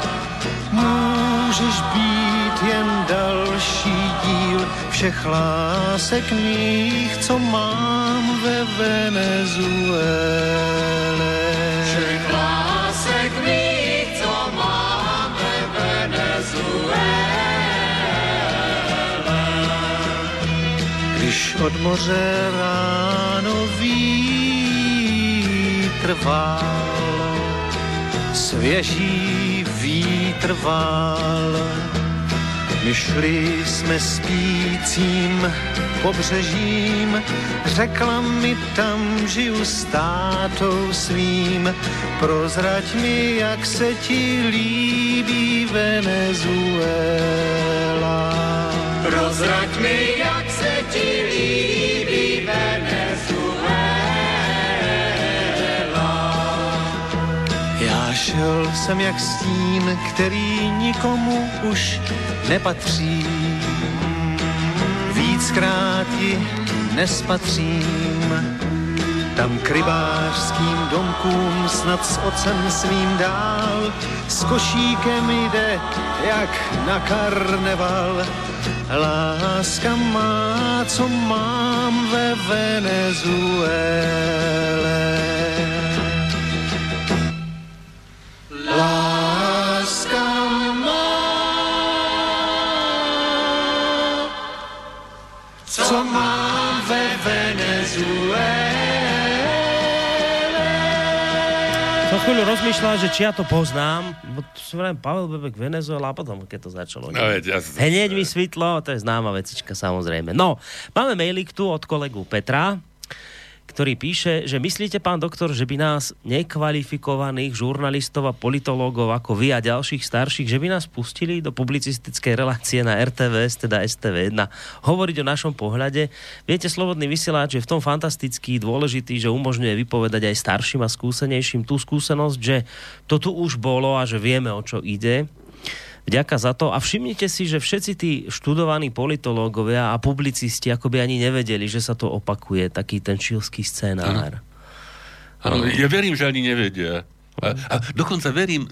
můžeš být jen další díl všech lásek mých, co mám ve Venezuele. Když od moře ráno vítr vál, svěží vítr vál, my šli jsme spícím pobřežím, řekla mi tam žiju s tátou svým, prozrať mi, jak se ti líbí Venezuela. Prozrať mi, jak šel jsem jak stín, který nikomu už nepatří. Víckrát ji nespatřím. Tam k rybářským domkům snad s ocem svým dál s košíkem jde jak na karneval. Láska má, co mám ve Venezuele. Chvíľu rozmýšľal, že či ja to poznám, bo to som vrajím Pavel Bebek Venezuela a potom, keď to začalo. No, veď, ja Hneď mi svitlo, to je známa vecička samozrejme. No, máme mailik tu od kolegu Petra, ktorý píše, že myslíte, pán doktor, že by nás nekvalifikovaných žurnalistov a politológov ako vy a ďalších starších, že by nás pustili do publicistickej relácie na RTVS, teda STV1, hovoriť o našom pohľade. Viete, Slobodný vysielač je v tom fantastický, dôležitý, že umožňuje vypovedať aj starším a skúsenejším tú skúsenosť, že to tu už bolo a že vieme, o čo ide Vďaka za to. A všimnite si, že všetci tí študovaní politológovia a publicisti akoby ani nevedeli, že sa to opakuje, taký ten čilský scénár. Áno, ja verím, že ani nevedia. A, a dokonca verím,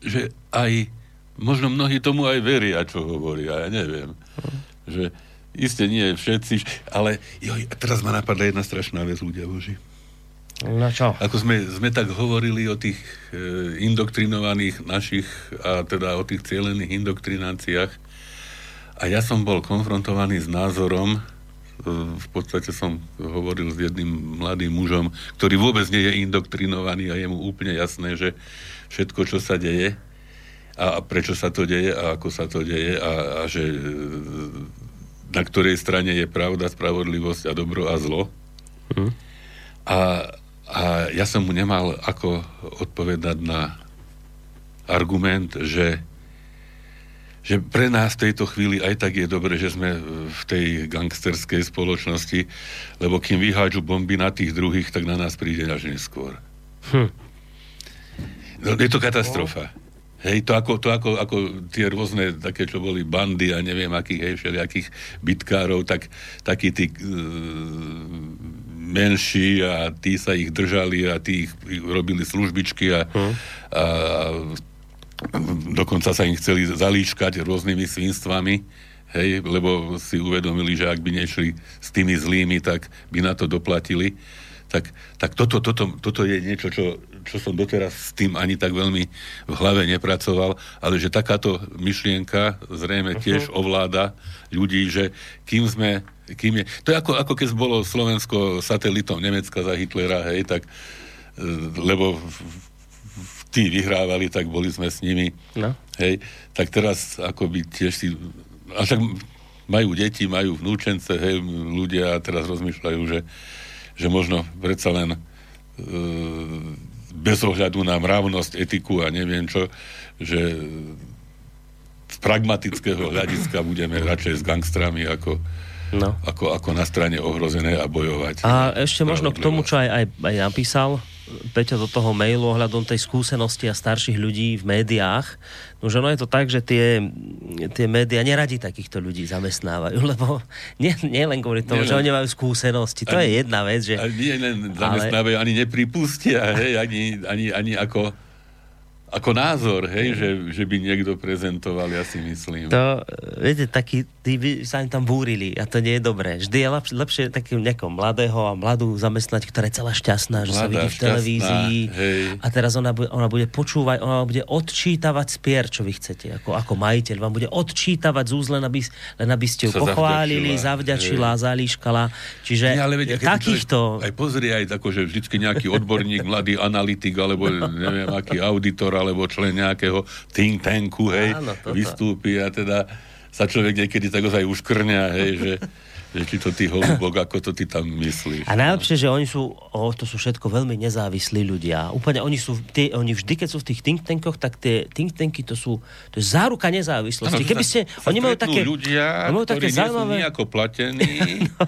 že aj možno mnohí tomu aj veria, čo hovoria, ja neviem. Že, Isté nie všetci, ale joj, teraz ma napadla jedna strašná vec, ľudia Boži. No čo? Ako sme, sme tak hovorili o tých e, indoktrinovaných našich a teda o tých cieľených indoktrináciách a ja som bol konfrontovaný s názorom, e, v podstate som hovoril s jedným mladým mužom, ktorý vôbec nie je indoktrinovaný a je mu úplne jasné, že všetko, čo sa deje a prečo sa to deje a ako sa to deje a, a že na ktorej strane je pravda, spravodlivosť a dobro a zlo. Hmm. A, a ja som mu nemal ako odpovedať na argument, že že pre nás v tejto chvíli aj tak je dobre, že sme v tej gangsterskej spoločnosti, lebo kým vyhádžu bomby na tých druhých, tak na nás príde až neskôr. Hm. No, je to katastrofa. Hej, to ako, to ako, ako tie rôzne také, čo boli bandy a neviem akých, hej, všelijakých bitkárov, tak takí tí uh, menší a tí sa ich držali a tí ich robili službičky a, hmm. a, dokonca sa im chceli zalíškať rôznymi svinstvami, hej, lebo si uvedomili, že ak by nešli s tými zlými, tak by na to doplatili. Tak, tak toto, toto, toto je niečo, čo, čo som doteraz s tým ani tak veľmi v hlave nepracoval, ale že takáto myšlienka zrejme uh-huh. tiež ovláda ľudí, že kým sme, kým je, to je ako, ako keď bolo Slovensko satelitom Nemecka za Hitlera, hej, tak, e, lebo tí vyhrávali, tak boli sme s nimi, no. hej, tak teraz akoby tiež si, a však majú deti, majú vnúčence, hej, ľudia teraz rozmýšľajú, že, že možno predsa len e, bez ohľadu na mravnosť, etiku a neviem čo, že z pragmatického hľadiska budeme radšej s gangstrami ako, no. ako, ako na strane ohrozené a bojovať. A ešte možno k tomu, čo aj, aj, aj napísal Peťo do toho mailu ohľadom tej skúsenosti a starších ľudí v médiách. No, že ono je to tak, že tie, tie médiá neradi takýchto ľudí zamestnávajú, lebo nie, nie len kvôli tomu, nie, že oni majú skúsenosti. To ani, je jedna vec, že... Nie len zamestnávajú, ale... ani nepripustia, hej, ani, ani, ani ako ako názor, hej, že, že by niekto prezentoval, ja si myslím. To, viete, taký, tí by sa im tam búrili a to nie je dobré. Vždy je lepšie, lepšie takým nejakom mladého a mladú zamestnať, ktorá je celá šťastná, že Mladá, sa vidí v televízii hej. a teraz ona, ona bude počúvať, ona bude odčítavať spier, čo vy chcete, ako, ako majiteľ. Vám bude odčítavať z len aby, len aby ste ju pochválili, zavďačila, hej. zalíškala. Čiže nie, ale veď, takýchto... Aj pozri aj tako, že vždycky nejaký odborník, mladý analytik, alebo neviem, aký auditor, alebo člen nejakého think tanku, hej, Áno, vystúpi a teda sa človek niekedy tak ozaj uškrňa, hej, že že či to ty holubok, ako to ty tam myslíš. A najlepšie, že oni sú, oh, to sú všetko veľmi nezávislí ľudia. Úplne oni sú, tie, oni vždy, keď sú v tých think tankoch, tak tie think tanky to sú, to je záruka nezávislosti. Ano, Keby ste, sa oni majú také, ľudia, majú také ktorí zaujímavé... nie sú nejako platení, no,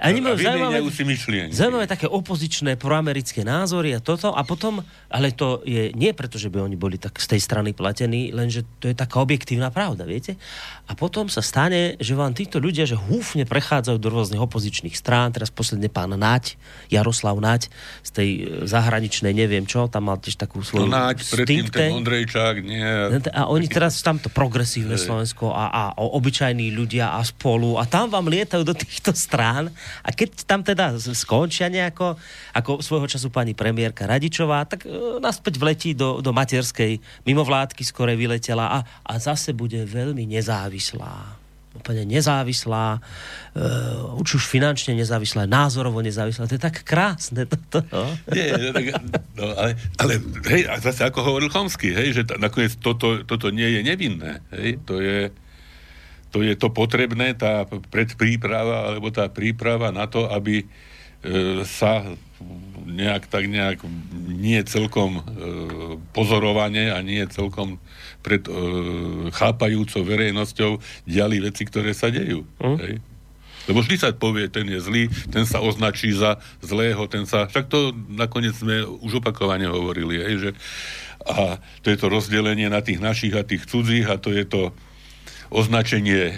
a oni majú zaujímavé, si myšlienky. zaujímavé také opozičné proamerické názory a toto, a potom, ale to je nie preto, že by oni boli tak z tej strany platení, lenže to je taká objektívna pravda, viete? A potom sa stane, že vám títo ľudia, že húfne prechádzajú prechádzajú do rôznych opozičných strán. Teraz posledne pán Nať, Jaroslav Nať z tej e, zahraničnej, neviem čo, tam mal tiež takú svoju... No Nať, predtým ten Ondrejčák, nie. A oni teraz tamto progresívne Slovensko a, a, a obyčajní ľudia a spolu a tam vám lietajú do týchto strán a keď tam teda skončia nejako, ako svojho času pani premiérka Radičová, tak e, naspäť vletí do, do materskej mimovládky, skore vyletela a, a zase bude veľmi nezávislá úplne nezávislá, uh, už už finančne nezávislá, názorovo nezávislá. To je tak krásne. Toto. No. Nie, no, tak, no, ale, ale hej, a zase ako hovoril Chomsky, hej, že t- nakoniec toto, toto nie je nevinné. Hej, to je, to je to potrebné, tá predpríprava, alebo tá príprava na to, aby e, sa nejak tak nejak nie celkom e, pozorovane a nie celkom pred e, chápajúcou verejnosťou diali veci, ktoré sa dejú. Mm. Hej? Lebo vždy sa povie, ten je zlý, ten sa označí za zlého, ten sa... Však to nakoniec sme už opakovane hovorili, hej, že a to je to rozdelenie na tých našich a tých cudzích a to je to označenie e,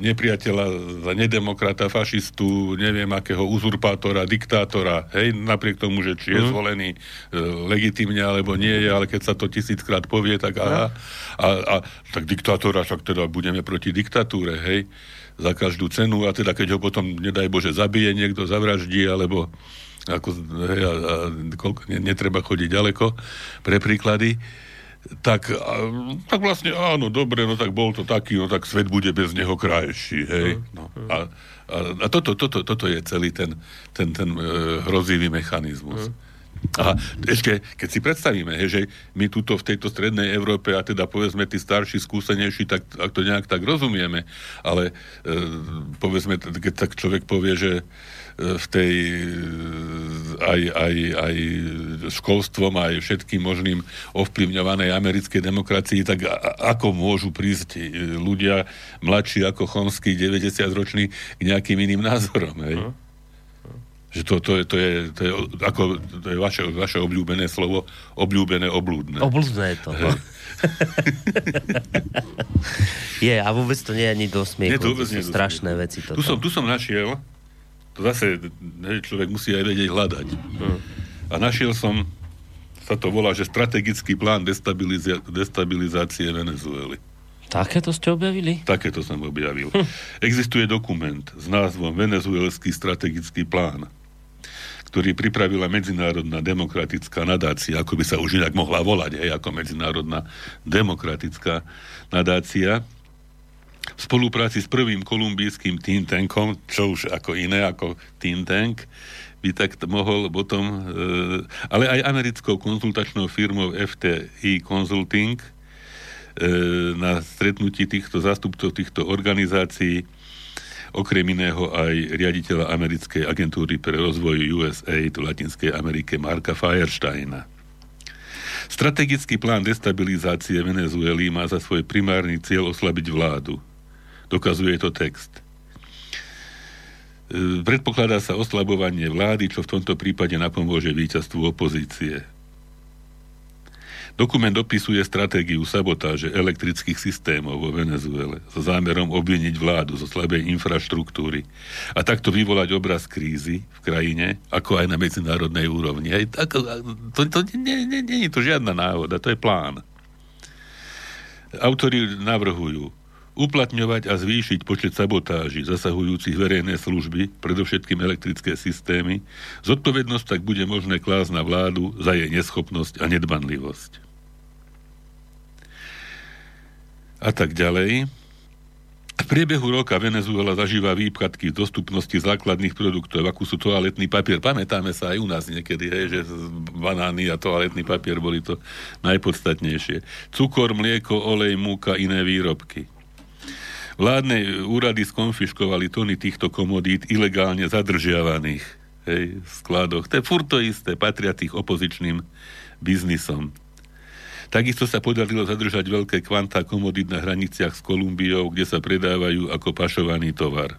nepriateľa za nedemokrata, fašistu, neviem akého uzurpátora, diktátora, hej, napriek tomu, že či je mm. zvolený e, legitimne alebo nie je, ale keď sa to tisíckrát povie, tak aha, a, a tak diktátora, však teda budeme proti diktatúre, hej. za každú cenu a teda keď ho potom, nedaj Bože, zabije niekto, zavraždí, alebo ako, hej, a, a, koľko, ne, netreba chodiť ďaleko pre príklady, tak, tak vlastne áno, dobre, no tak bol to taký, no tak svet bude bez neho krajší, hej. Mm. No, a, a, a toto, toto, toto je celý ten, ten, ten e, hrozivý mechanizmus. Mm. A ešte, keď si predstavíme, he, že my tuto v tejto strednej Európe, a teda povedzme tí starší, skúsenejší, tak ak to nejak tak rozumieme, ale e, povedzme, keď tak človek povie, že v tej e, aj, aj, aj školstvom, aj všetkým možným ovplyvňovanej americkej demokracii, tak a, ako môžu prísť e, ľudia mladší ako Chomský, 90-roční k nejakým iným názorom, hej? Uh-huh. Že to, to, je, to, je, to, je, ako, to je vaše, vaše obľúbené slovo, obľúbené, oblúdne. Oblúdne je to. No. je, a vôbec to nie je ani do smiechu. Nie, to vôbec nie strašné veci. Toto. Tu som, tu som našiel, to zase človek musí aj vedieť hľadať. Hmm. A našiel som, sa to volá, že strategický plán destabilizia, destabilizácie Venezuely. Takéto ste objavili? Takéto som objavil. Hm. Existuje dokument s názvom Venezuelský strategický plán ktorý pripravila Medzinárodná demokratická nadácia, ako by sa už inak mohla volať, hej, ako Medzinárodná demokratická nadácia, v spolupráci s prvým kolumbijským think tankom, čo už ako iné ako think tank, by tak mohol potom, e, ale aj americkou konzultačnou firmou FTI Consulting e, na stretnutí týchto zástupcov týchto organizácií okrem iného aj riaditeľa americkej agentúry pre rozvoj USAID v Latinskej Amerike Marka Firesteina. Strategický plán destabilizácie Venezuely má za svoj primárny cieľ oslabiť vládu. Dokazuje to text. E, predpokladá sa oslabovanie vlády, čo v tomto prípade napomôže víťazstvu opozície. Dokument opisuje stratégiu sabotáže elektrických systémov vo Venezuele so zámerom obviniť vládu zo slabej infraštruktúry a takto vyvolať obraz krízy v krajine, ako aj na medzinárodnej úrovni. Aj, ako, to, to, nie, nie, nie je to žiadna náhoda, to je plán. Autori navrhujú uplatňovať a zvýšiť počet sabotáží zasahujúcich verejné služby, predovšetkým elektrické systémy, zodpovednosť tak bude možné klásť na vládu za jej neschopnosť a nedbanlivosť. a tak ďalej. V priebehu roka Venezuela zažíva výpadky v dostupnosti základných produktov, ako sú toaletný papier. Pamätáme sa aj u nás niekedy, hej, že banány a toaletný papier boli to najpodstatnejšie. Cukor, mlieko, olej, múka, iné výrobky. Vládne úrady skonfiškovali tony týchto komodít ilegálne zadržiavaných hej, v skladoch. To je furt to isté, patria tých opozičným biznisom. Takisto sa podarilo zadržať veľké kvantá komodít na hraniciach s Kolumbiou, kde sa predávajú ako pašovaný tovar.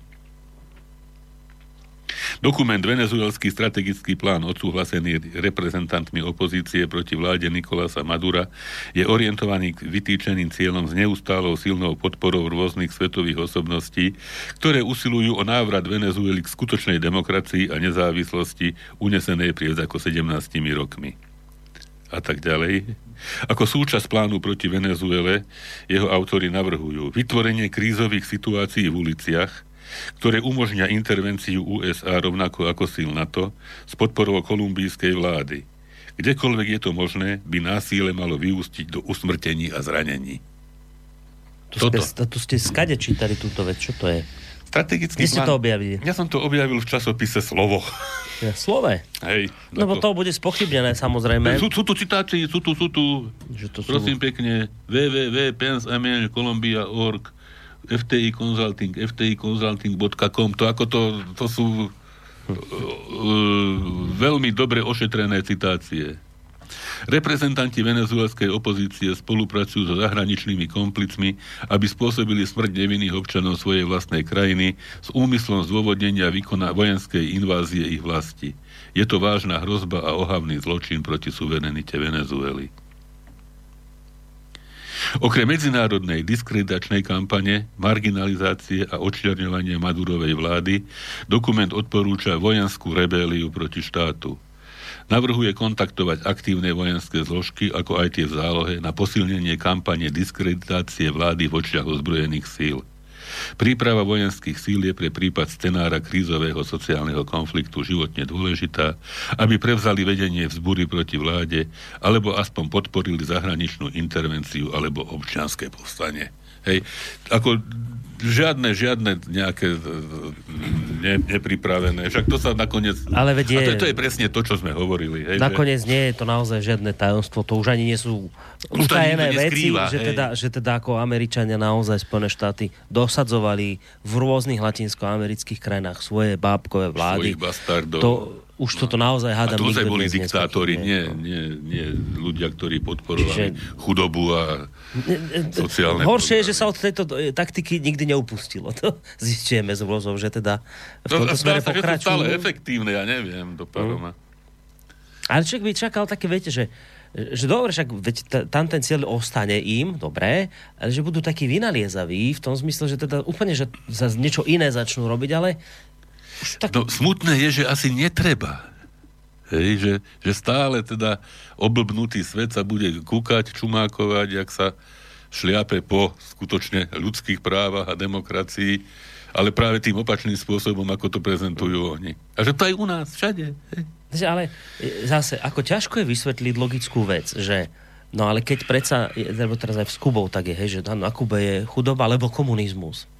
Dokument Venezuelský strategický plán odsúhlasený reprezentantmi opozície proti vláde Nikolasa Madura je orientovaný k vytýčeným cieľom s neustálou silnou podporou rôznych svetových osobností, ktoré usilujú o návrat Venezuely k skutočnej demokracii a nezávislosti unesenej pred ako 17 rokmi. A tak ďalej. Ako súčasť plánu proti Venezuele jeho autory navrhujú vytvorenie krízových situácií v uliciach, ktoré umožňa intervenciu USA rovnako ako síl NATO s podporou kolumbijskej vlády. Kdekoľvek je to možné, by násilie malo vyústiť do usmrtení a zranení. To Toto. Ste, to ste skade čítali túto vec, čo to je? Strategický Kde plán... ste to objavili? Ja som to objavil v časopise Slovo. Ja, slove? Hej. Lebo to bude spochybnené, samozrejme. Sú, sú tu citácie, sú tu, sú tu. Že to sú... Prosím pekne, www.pensamel.org FTI Consulting, fticonsulting.com, to ako to, to sú uh, veľmi dobre ošetrené citácie. Reprezentanti venezuelskej opozície spolupracujú so zahraničnými komplicmi, aby spôsobili smrť nevinných občanov svojej vlastnej krajiny s úmyslom zdôvodnenia výkona vojenskej invázie ich vlasti. Je to vážna hrozba a ohavný zločin proti suverenite Venezuely. Okrem medzinárodnej diskreditačnej kampane, marginalizácie a odčiarňovania Madurovej vlády, dokument odporúča vojenskú rebéliu proti štátu. Navrhuje kontaktovať aktívne vojenské zložky, ako aj tie v zálohe, na posilnenie kampane diskreditácie vlády v očiach ozbrojených síl. Príprava vojenských síl je pre prípad scenára krízového sociálneho konfliktu životne dôležitá, aby prevzali vedenie vzbury proti vláde, alebo aspoň podporili zahraničnú intervenciu alebo občianské povstanie. Hej, ako žiadne, žiadne nejaké ne, nepripravené. Však to sa nakoniec... Ale vedie... A to, to je presne to, čo sme hovorili. Hej, nakoniec že... nie je to naozaj žiadne tajomstvo. To už ani nie sú utajené veci, že teda, že teda ako Američania naozaj Spojené štáty dosadzovali v rôznych latinskoamerických krajinách svoje bábkové vlády. Svojich bastardov. To, už toto naozaj hádam. A to boli diktátori, nie, nie, nie ľudia, ktorí podporovali Čiže... chudobu a sociálne... Horšie je, že sa od tejto e, taktiky nikdy neupustilo. To zistíme z vozov, že teda v tomto smere pokračujú. stále efektívne, ja neviem, do paroma. Mm. Ale človek by čakal také, viete, že že dobre, však veď t- tam ten cieľ ostane im, dobré, ale že budú takí vynaliezaví v tom zmysle, že teda úplne, že za niečo iné začnú robiť, ale tak... No smutné je, že asi netreba. Hej, že, že stále teda oblbnutý svet sa bude kúkať, čumákovať, jak sa šliape po skutočne ľudských právach a demokracii, ale práve tým opačným spôsobom, ako to prezentujú oni. A že to aj u nás, všade. Hej. Ale e, zase, ako ťažko je vysvetliť logickú vec, že no ale keď predsa, lebo teraz aj v Kubou tak je, hej, že na Kube je chudoba alebo komunizmus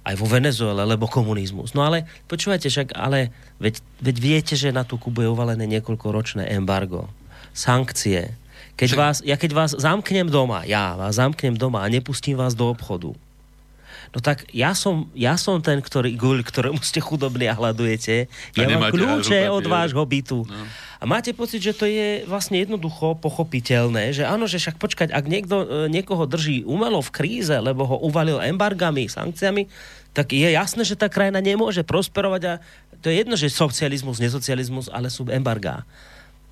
aj vo Venezuele, lebo komunizmus. No ale počúvajte, však, ale veď, veď viete, že na tú Kubu je uvalené niekoľkoročné embargo, sankcie. Keď vás, ja keď vás zamknem doma, ja vás zamknem doma a nepustím vás do obchodu, no tak ja som, ja som ten, ktorý, guľ, ktorému ste chudobní a hľadujete. Ja mám kľúče od vášho bytu. No. A máte pocit, že to je vlastne jednoducho pochopiteľné, že áno, že však počkať, ak niekto, e, niekoho drží umelo v kríze, lebo ho uvalil embargami, sankciami, tak je jasné, že tá krajina nemôže prosperovať a to je jedno, že socializmus, nesocializmus, ale sú embargá.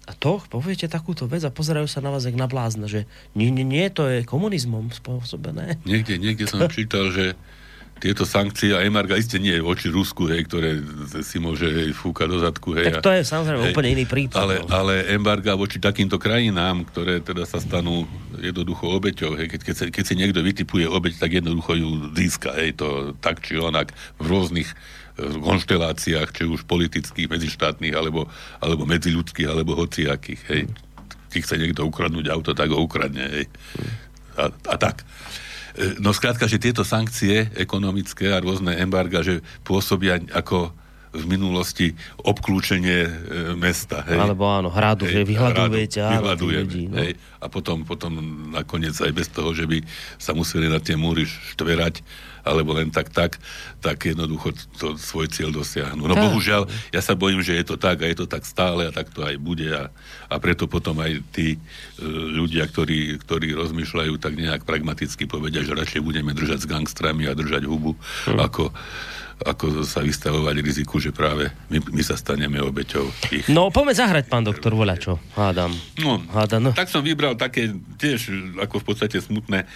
A to, poviete takúto vec a pozerajú sa na vás jak na blázna, že nie, nie, nie, to je komunizmom spôsobené. Niekde, niekde som čítal, že tieto sankcie a embarga isté nie je voči Rusku, hej, ktoré si môže hej, fúkať do zadku. Hej, tak to je samozrejme hej, úplne iný prípad. Ale, no. ale embarga voči takýmto krajinám, ktoré teda sa stanú jednoducho obeťou. Hej, keď, keď, sa, keď si niekto vytipuje obeť, tak jednoducho ju získa. Hej, to tak či onak v rôznych konšteláciách, či už politických, medzištátnych, alebo, alebo medziľudských, alebo hociakých. Hej. Keď chce niekto ukradnúť auto, tak ho ukradne. Hej. A, a tak. E, no skrátka, že tieto sankcie ekonomické a rôzne embarga, že pôsobia ako v minulosti obklúčenie e, mesta. Hej. Alebo áno, hradu, hej, že vyhľadujete. Vyhľadujeme, ľudí, no. hej. A potom, potom nakoniec aj bez toho, že by sa museli na tie múry štverať, alebo len tak tak, tak jednoducho to svoj cieľ dosiahnu. No tak. bohužiaľ, ja sa bojím, že je to tak a je to tak stále a tak to aj bude a, a preto potom aj tí e, ľudia, ktorí, ktorí rozmýšľajú tak nejak pragmaticky povedia, že radšej budeme držať s gangstrami a držať hubu, hmm. ako ako sa vystavovať riziku, že práve my, my sa staneme obeťou ich. No, poďme zahrať, pán doktor, voľa čo, hádam. No, hádam, no. tak som vybral také tiež ako v podstate smutné. E,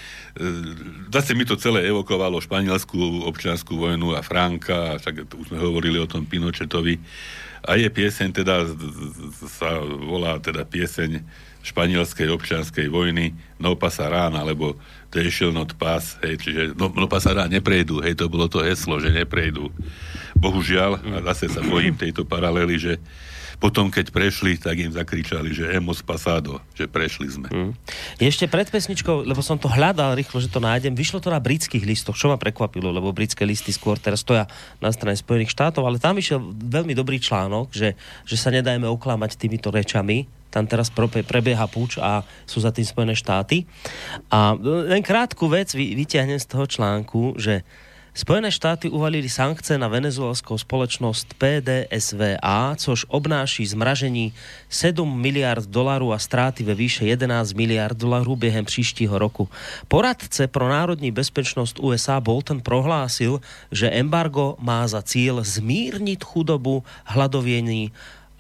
zase mi to celé evokovalo španielskú občianskú vojnu a Franka, však už sme hovorili o tom Pinochetovi. A je pieseň, teda sa volá teda pieseň španielskej občianskej vojny No pasa rána, alebo they shall not pass, hej, čiže no, no pasa rána neprejdú, hej, to bolo to heslo, že neprejdú. Bohužiaľ, a zase sa bojím tejto paralely, že potom, keď prešli, tak im zakričali, že hemos pasado, že prešli sme. Mm. Ešte pred pesničkou, lebo som to hľadal rýchlo, že to nájdem, vyšlo to na britských listoch, čo ma prekvapilo, lebo britské listy skôr teraz stoja na strane Spojených štátov, ale tam vyšiel veľmi dobrý článok, že, že sa nedajme oklamať týmito rečami, tam teraz prebieha púč a sú za tým Spojené štáty. A len krátku vec vyťahnem z toho článku, že Spojené štáty uvalili sankce na venezuelskou společnosť PDSVA, což obnáší zmražení 7 miliard dolarů a ztráty ve výše 11 miliard dolarů během příštího roku. Poradce pro národní bezpečnost USA Bolton prohlásil, že embargo má za cíl zmírnit chudobu, hladovění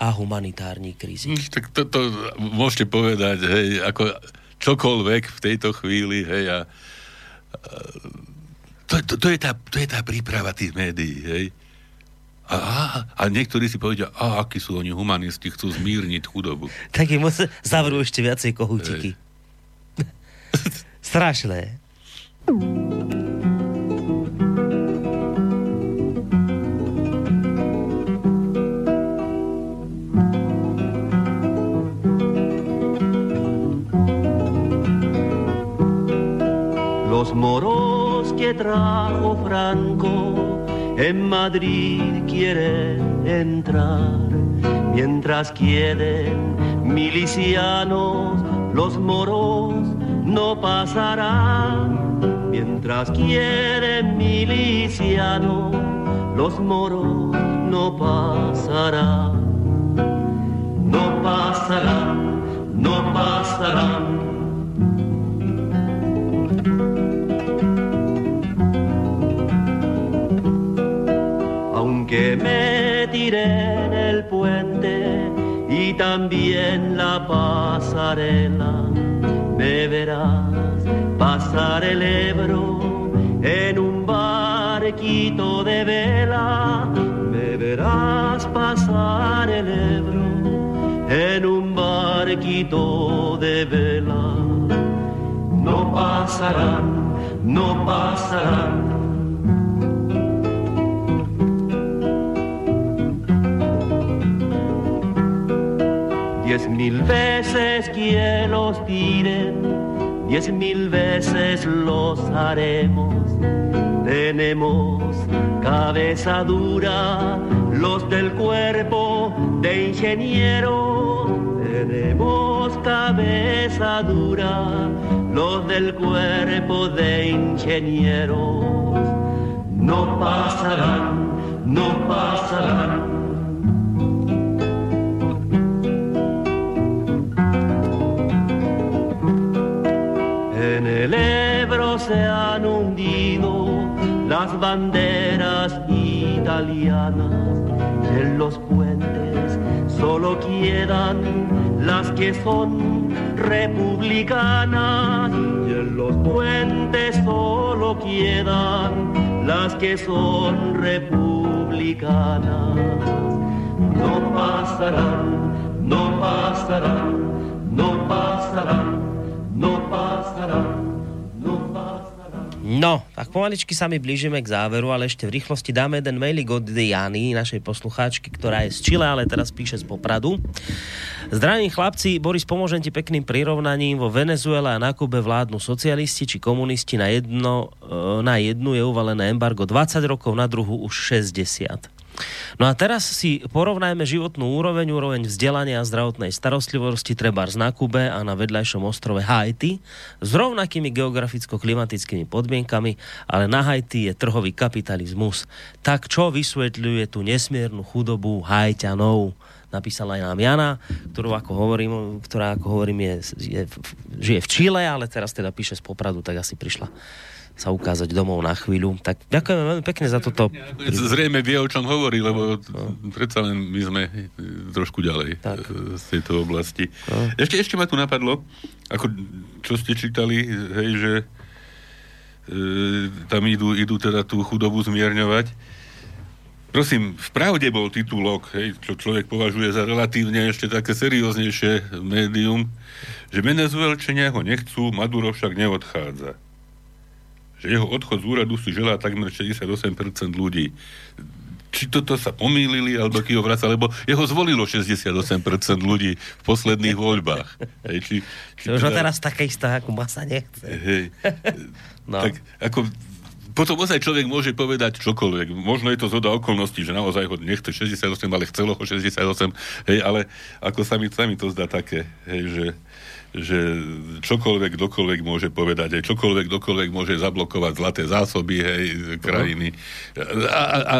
a humanitární krízy. Hm, tak to, to môžete povedať, hej, ako čokoľvek v tejto chvíli, hej, a, a to, to, to, je tá, to je tá príprava tých médií, hej. A, a niektorí si povedia, a akí sú oni humanisti, chcú zmírniť chudobu. Tak im zavrú ešte viacej kohútiky. Strašné. Los moros que trajo Franco en Madrid quieren entrar, mientras quieren milicianos, los moros no pasarán, mientras quieren milicianos, los moros no pasarán, no pasarán, no pasarán que me tiré en el puente y también la pasarela. Me verás pasar el Ebro en un barquito de vela. Me verás pasar el Ebro en un barquito de vela. No pasarán, no pasarán Diez mil veces que los tiren, diez mil veces los haremos. Tenemos cabeza dura, los del cuerpo de ingeniero. Tenemos cabeza dura, los del cuerpo de ingenieros. No pasarán, no pasarán las banderas italianas en los puentes solo quedan las que son republicanas y en los puentes solo quedan las que son republicanas. No pasarán, no pasarán, no pasarán No, tak pomaličky sa my blížime k záveru, ale ešte v rýchlosti dáme jeden mailik od Diany, našej poslucháčky, ktorá je z Chile, ale teraz píše z Popradu. Zdravím chlapci, Boris, pomôžem ti pekným prirovnaním. Vo Venezuele a na Kube vládnu socialisti či komunisti na, jedno, e, na jednu je uvalené embargo 20 rokov, na druhú už 60. No a teraz si porovnajme životnú úroveň, úroveň vzdelania a zdravotnej starostlivosti treba na Kube a na vedľajšom ostrove Haiti s rovnakými geograficko-klimatickými podmienkami, ale na Haiti je trhový kapitalizmus. Tak čo vysvetľuje tú nesmiernu chudobu Haitianov? napísala aj nám Jana, ktorú ako hovorím, ktorá ako hovorím je, je, žije v Čile, ale teraz teda píše z Popradu, tak asi prišla sa ukázať domov na chvíľu. Tak ďakujeme veľmi pekne za toto. Zrejme vie, o čom hovorí, lebo no. predsa len my sme trošku ďalej tak. E, z tejto oblasti. No. Ešte, ešte ma tu napadlo, ako čo ste čítali, hej, že e, tam idú, idú teda tú chudobu zmierňovať. Prosím, v pravde bol titulok, hej, čo človek považuje za relatívne ešte také serióznejšie médium, že Venezuelčania ho nechcú, Maduro však neodchádza že jeho odchod z úradu si želá takmer 68% ľudí. Či toto sa pomýlili, alebo ký ho vraca, lebo jeho zvolilo 68% ľudí v posledných voľbách. Hej, či, či Už teda... teraz také istá, ako masa nechce. Hej. no. Tak ako potom ozaj človek môže povedať čokoľvek. Možno je to zhoda okolností, že naozaj ho nechce 68, ale chcelo ho 68, hej, ale ako sa mi, sa mi to zdá také, hej, že že čokoľvek, kdokoľvek môže povedať, aj čokoľvek, kdokoľvek môže zablokovať zlaté zásoby, hej, krajiny. A, a, a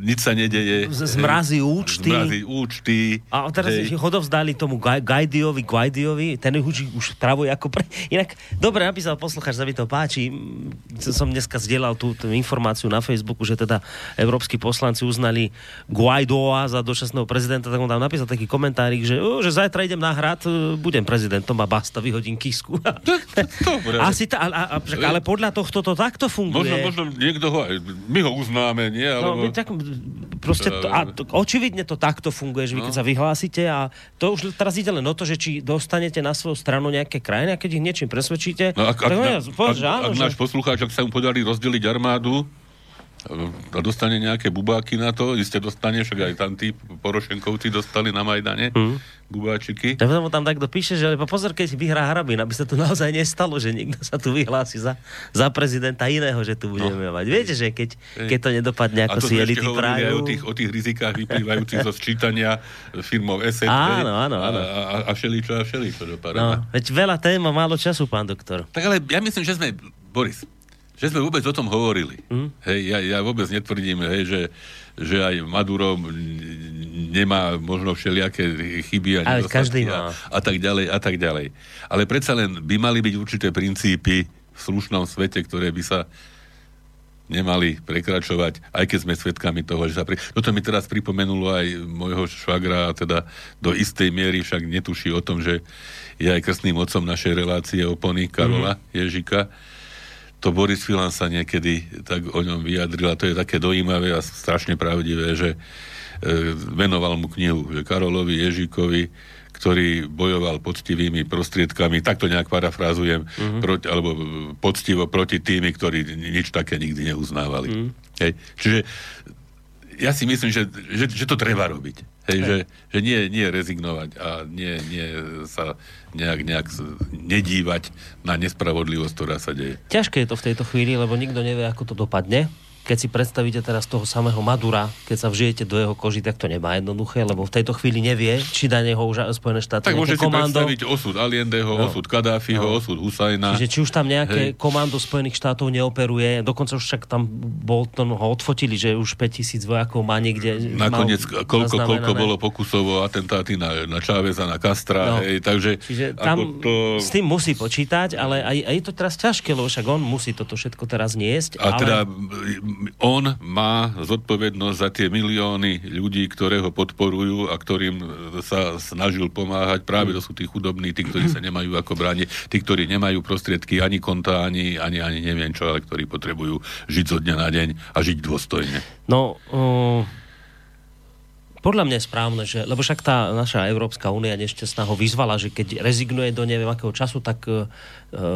nič sa nedeje. Zmrazí účty. Zmrazí účty. A teraz hej. hodovzdali tomu Gajdiovi, Guaidiovi, ten už, už travuje ako pre... Inak, dobre napísal poslucháč, sa mi to páči. Som dneska zdieľal tú, tú informáciu na Facebooku, že teda európsky poslanci uznali Guaidoa za dočasného prezidenta, tak on tam napísal taký komentárik, že, že zajtra idem na hrad, budem prezidentom a basta, vyhodím kisku. Dobre. Asi ta, a, a, ale podľa tohto to takto funguje. Možno, možno niekto ho, my ho uznáme, nie? No, alebo... No, tak, proste to, a to, očividne to takto funguje, že vy keď no. sa vyhlásite a to už teraz ide len o to, že či dostanete na svoju stranu nejaké krajiny a keď ich niečím presvedčíte, no, ak, tak ak, povedz, ak, áno, ak, že... náš poslucháč, ak sa mu podarí rozdeliť armádu, a dostane nejaké bubáky na to, iste dostane, však aj tam tí Porošenkovci dostali na Majdane mm. bubáčiky. Ja potom tam takto píše, že pozor, keď vyhrá Harabin, aby sa to naozaj nestalo, že niekto sa tu vyhlási za, za prezidenta iného, že tu budeme no. mať. Viete, že keď, keď to nedopadne, ako si elity. Aj o tých, o tých rizikách vyplývajúcich zo sčítania firmov ESET. Áno, áno, áno. A, a, a všeličo a všeličo dopadá. No, veď veľa tém a málo času, pán doktor. Tak ale ja myslím, že sme, Boris, že sme vôbec o tom hovorili. Mm. Hej, ja, ja vôbec netvrdím, hej, že, že aj Maduro nemá možno všelijaké chyby a každý má. A, a tak ďalej, a tak ďalej. Ale predsa len by mali byť určité princípy v slušnom svete, ktoré by sa nemali prekračovať, aj keď sme svedkami toho, že sa... Pre... Toto mi teraz pripomenulo aj môjho švagra, teda do istej miery však netuší o tom, že je aj krstným otcom našej relácie opony Karola mm. Ježika to Boris Filan sa niekedy tak o ňom vyjadril a to je také dojímavé a strašne pravdivé, že e, venoval mu knihu, že Karolovi Ježíkovi, ktorý bojoval poctivými prostriedkami, tak to nejak parafrázujem, mm-hmm. proti, alebo poctivo proti tými, ktorí nič také nikdy neuznávali. Mm. Hej. Čiže ja si myslím, že, že, že to treba robiť. Hej, že, že nie, nie rezignovať a nie, nie sa nejak, nejak nedívať na nespravodlivosť, ktorá sa deje. Ťažké je to v tejto chvíli, lebo nikto nevie, ako to dopadne keď si predstavíte teraz toho samého Madura, keď sa vžijete do jeho koži, tak to nemá jednoduché, lebo v tejto chvíli nevie, či na neho už Spojené štáty Tak môže si komando... predstaviť osud Aliendeho, no. osud Kadáfiho, no. osud Husajna. Čiže či už tam nejaké Hej. komando Spojených štátov neoperuje, dokonca už však tam bol, to, ho odfotili, že už 5000 vojakov má niekde. Nakoniec, koľko, koľko bolo pokusovo atentáty na, na Čáveza, na Kastra, no. hej, takže... Čiže tam to... s tým musí počítať, ale aj, aj je to teraz ťažké, lebo však on musí toto všetko teraz niesť. A ale... teda on má zodpovednosť za tie milióny ľudí, ktoré ho podporujú a ktorým sa snažil pomáhať. Práve to sú tí chudobní, tí, ktorí sa nemajú ako brániť, tí, ktorí nemajú prostriedky ani konta, ani, ani, ani neviem čo, ale ktorí potrebujú žiť zo dňa na deň a žiť dôstojne. No, uh podľa mňa je správne, že, lebo však tá naša Európska únia nešťastná ho vyzvala, že keď rezignuje do neviem akého času, tak uh,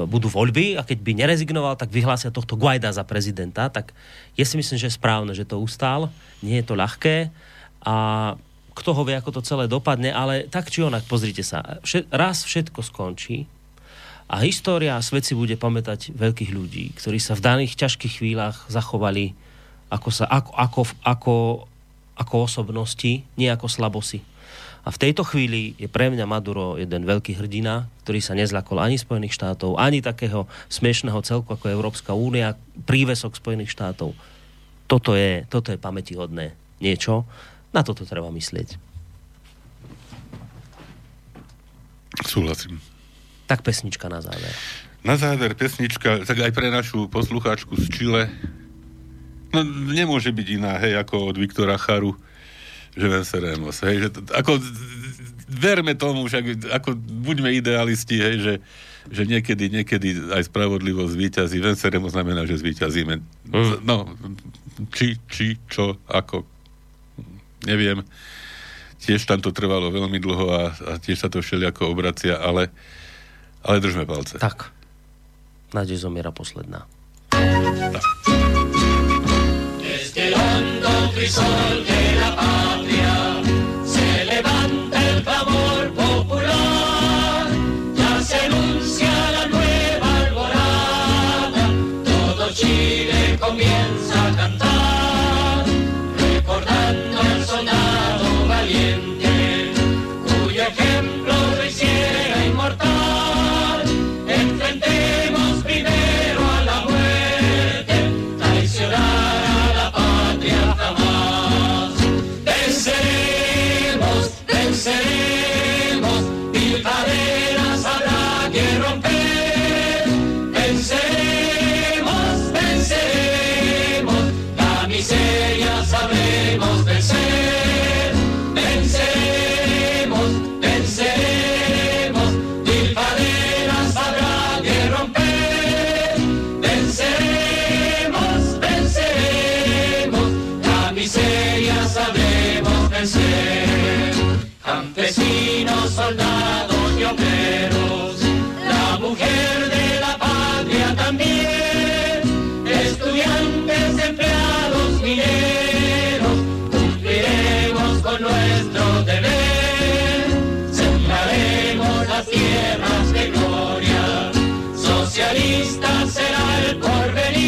budú voľby a keď by nerezignoval, tak vyhlásia tohto Guaida za prezidenta. Tak ja si myslím, že je správne, že to ustál. Nie je to ľahké a kto ho vie, ako to celé dopadne, ale tak či onak, pozrite sa, všet, raz všetko skončí a história a svet si bude pamätať veľkých ľudí, ktorí sa v daných ťažkých chvíľach zachovali ako, sa, ako, ako, ako ako osobnosti, nie ako slabosi. A v tejto chvíli je pre mňa Maduro jeden veľký hrdina, ktorý sa nezlakol ani Spojených štátov, ani takého smiešného celku ako Európska únia, prívesok Spojených štátov. Toto je, toto je pamätihodné niečo. Na toto treba myslieť. Súhlasím. Tak pesnička na záver. Na záver pesnička, tak aj pre našu poslucháčku z Čile, No, nemôže byť iná, hej, ako od Viktora Charu, že venceremos, hej, že to, ako verme tomu, však ako buďme idealisti, hej, že, že niekedy, niekedy aj spravodlivosť zvýťazí. Venceremos znamená, že zvýťazíme. Mm. No, či, či, čo, ako, neviem. Tiež tam to trvalo veľmi dlho a, a tiež sa to všelijako obracia, ale, ale držme palce. Tak. Nádej zomiera posledná. Tak. every eh. Sunday. por venir.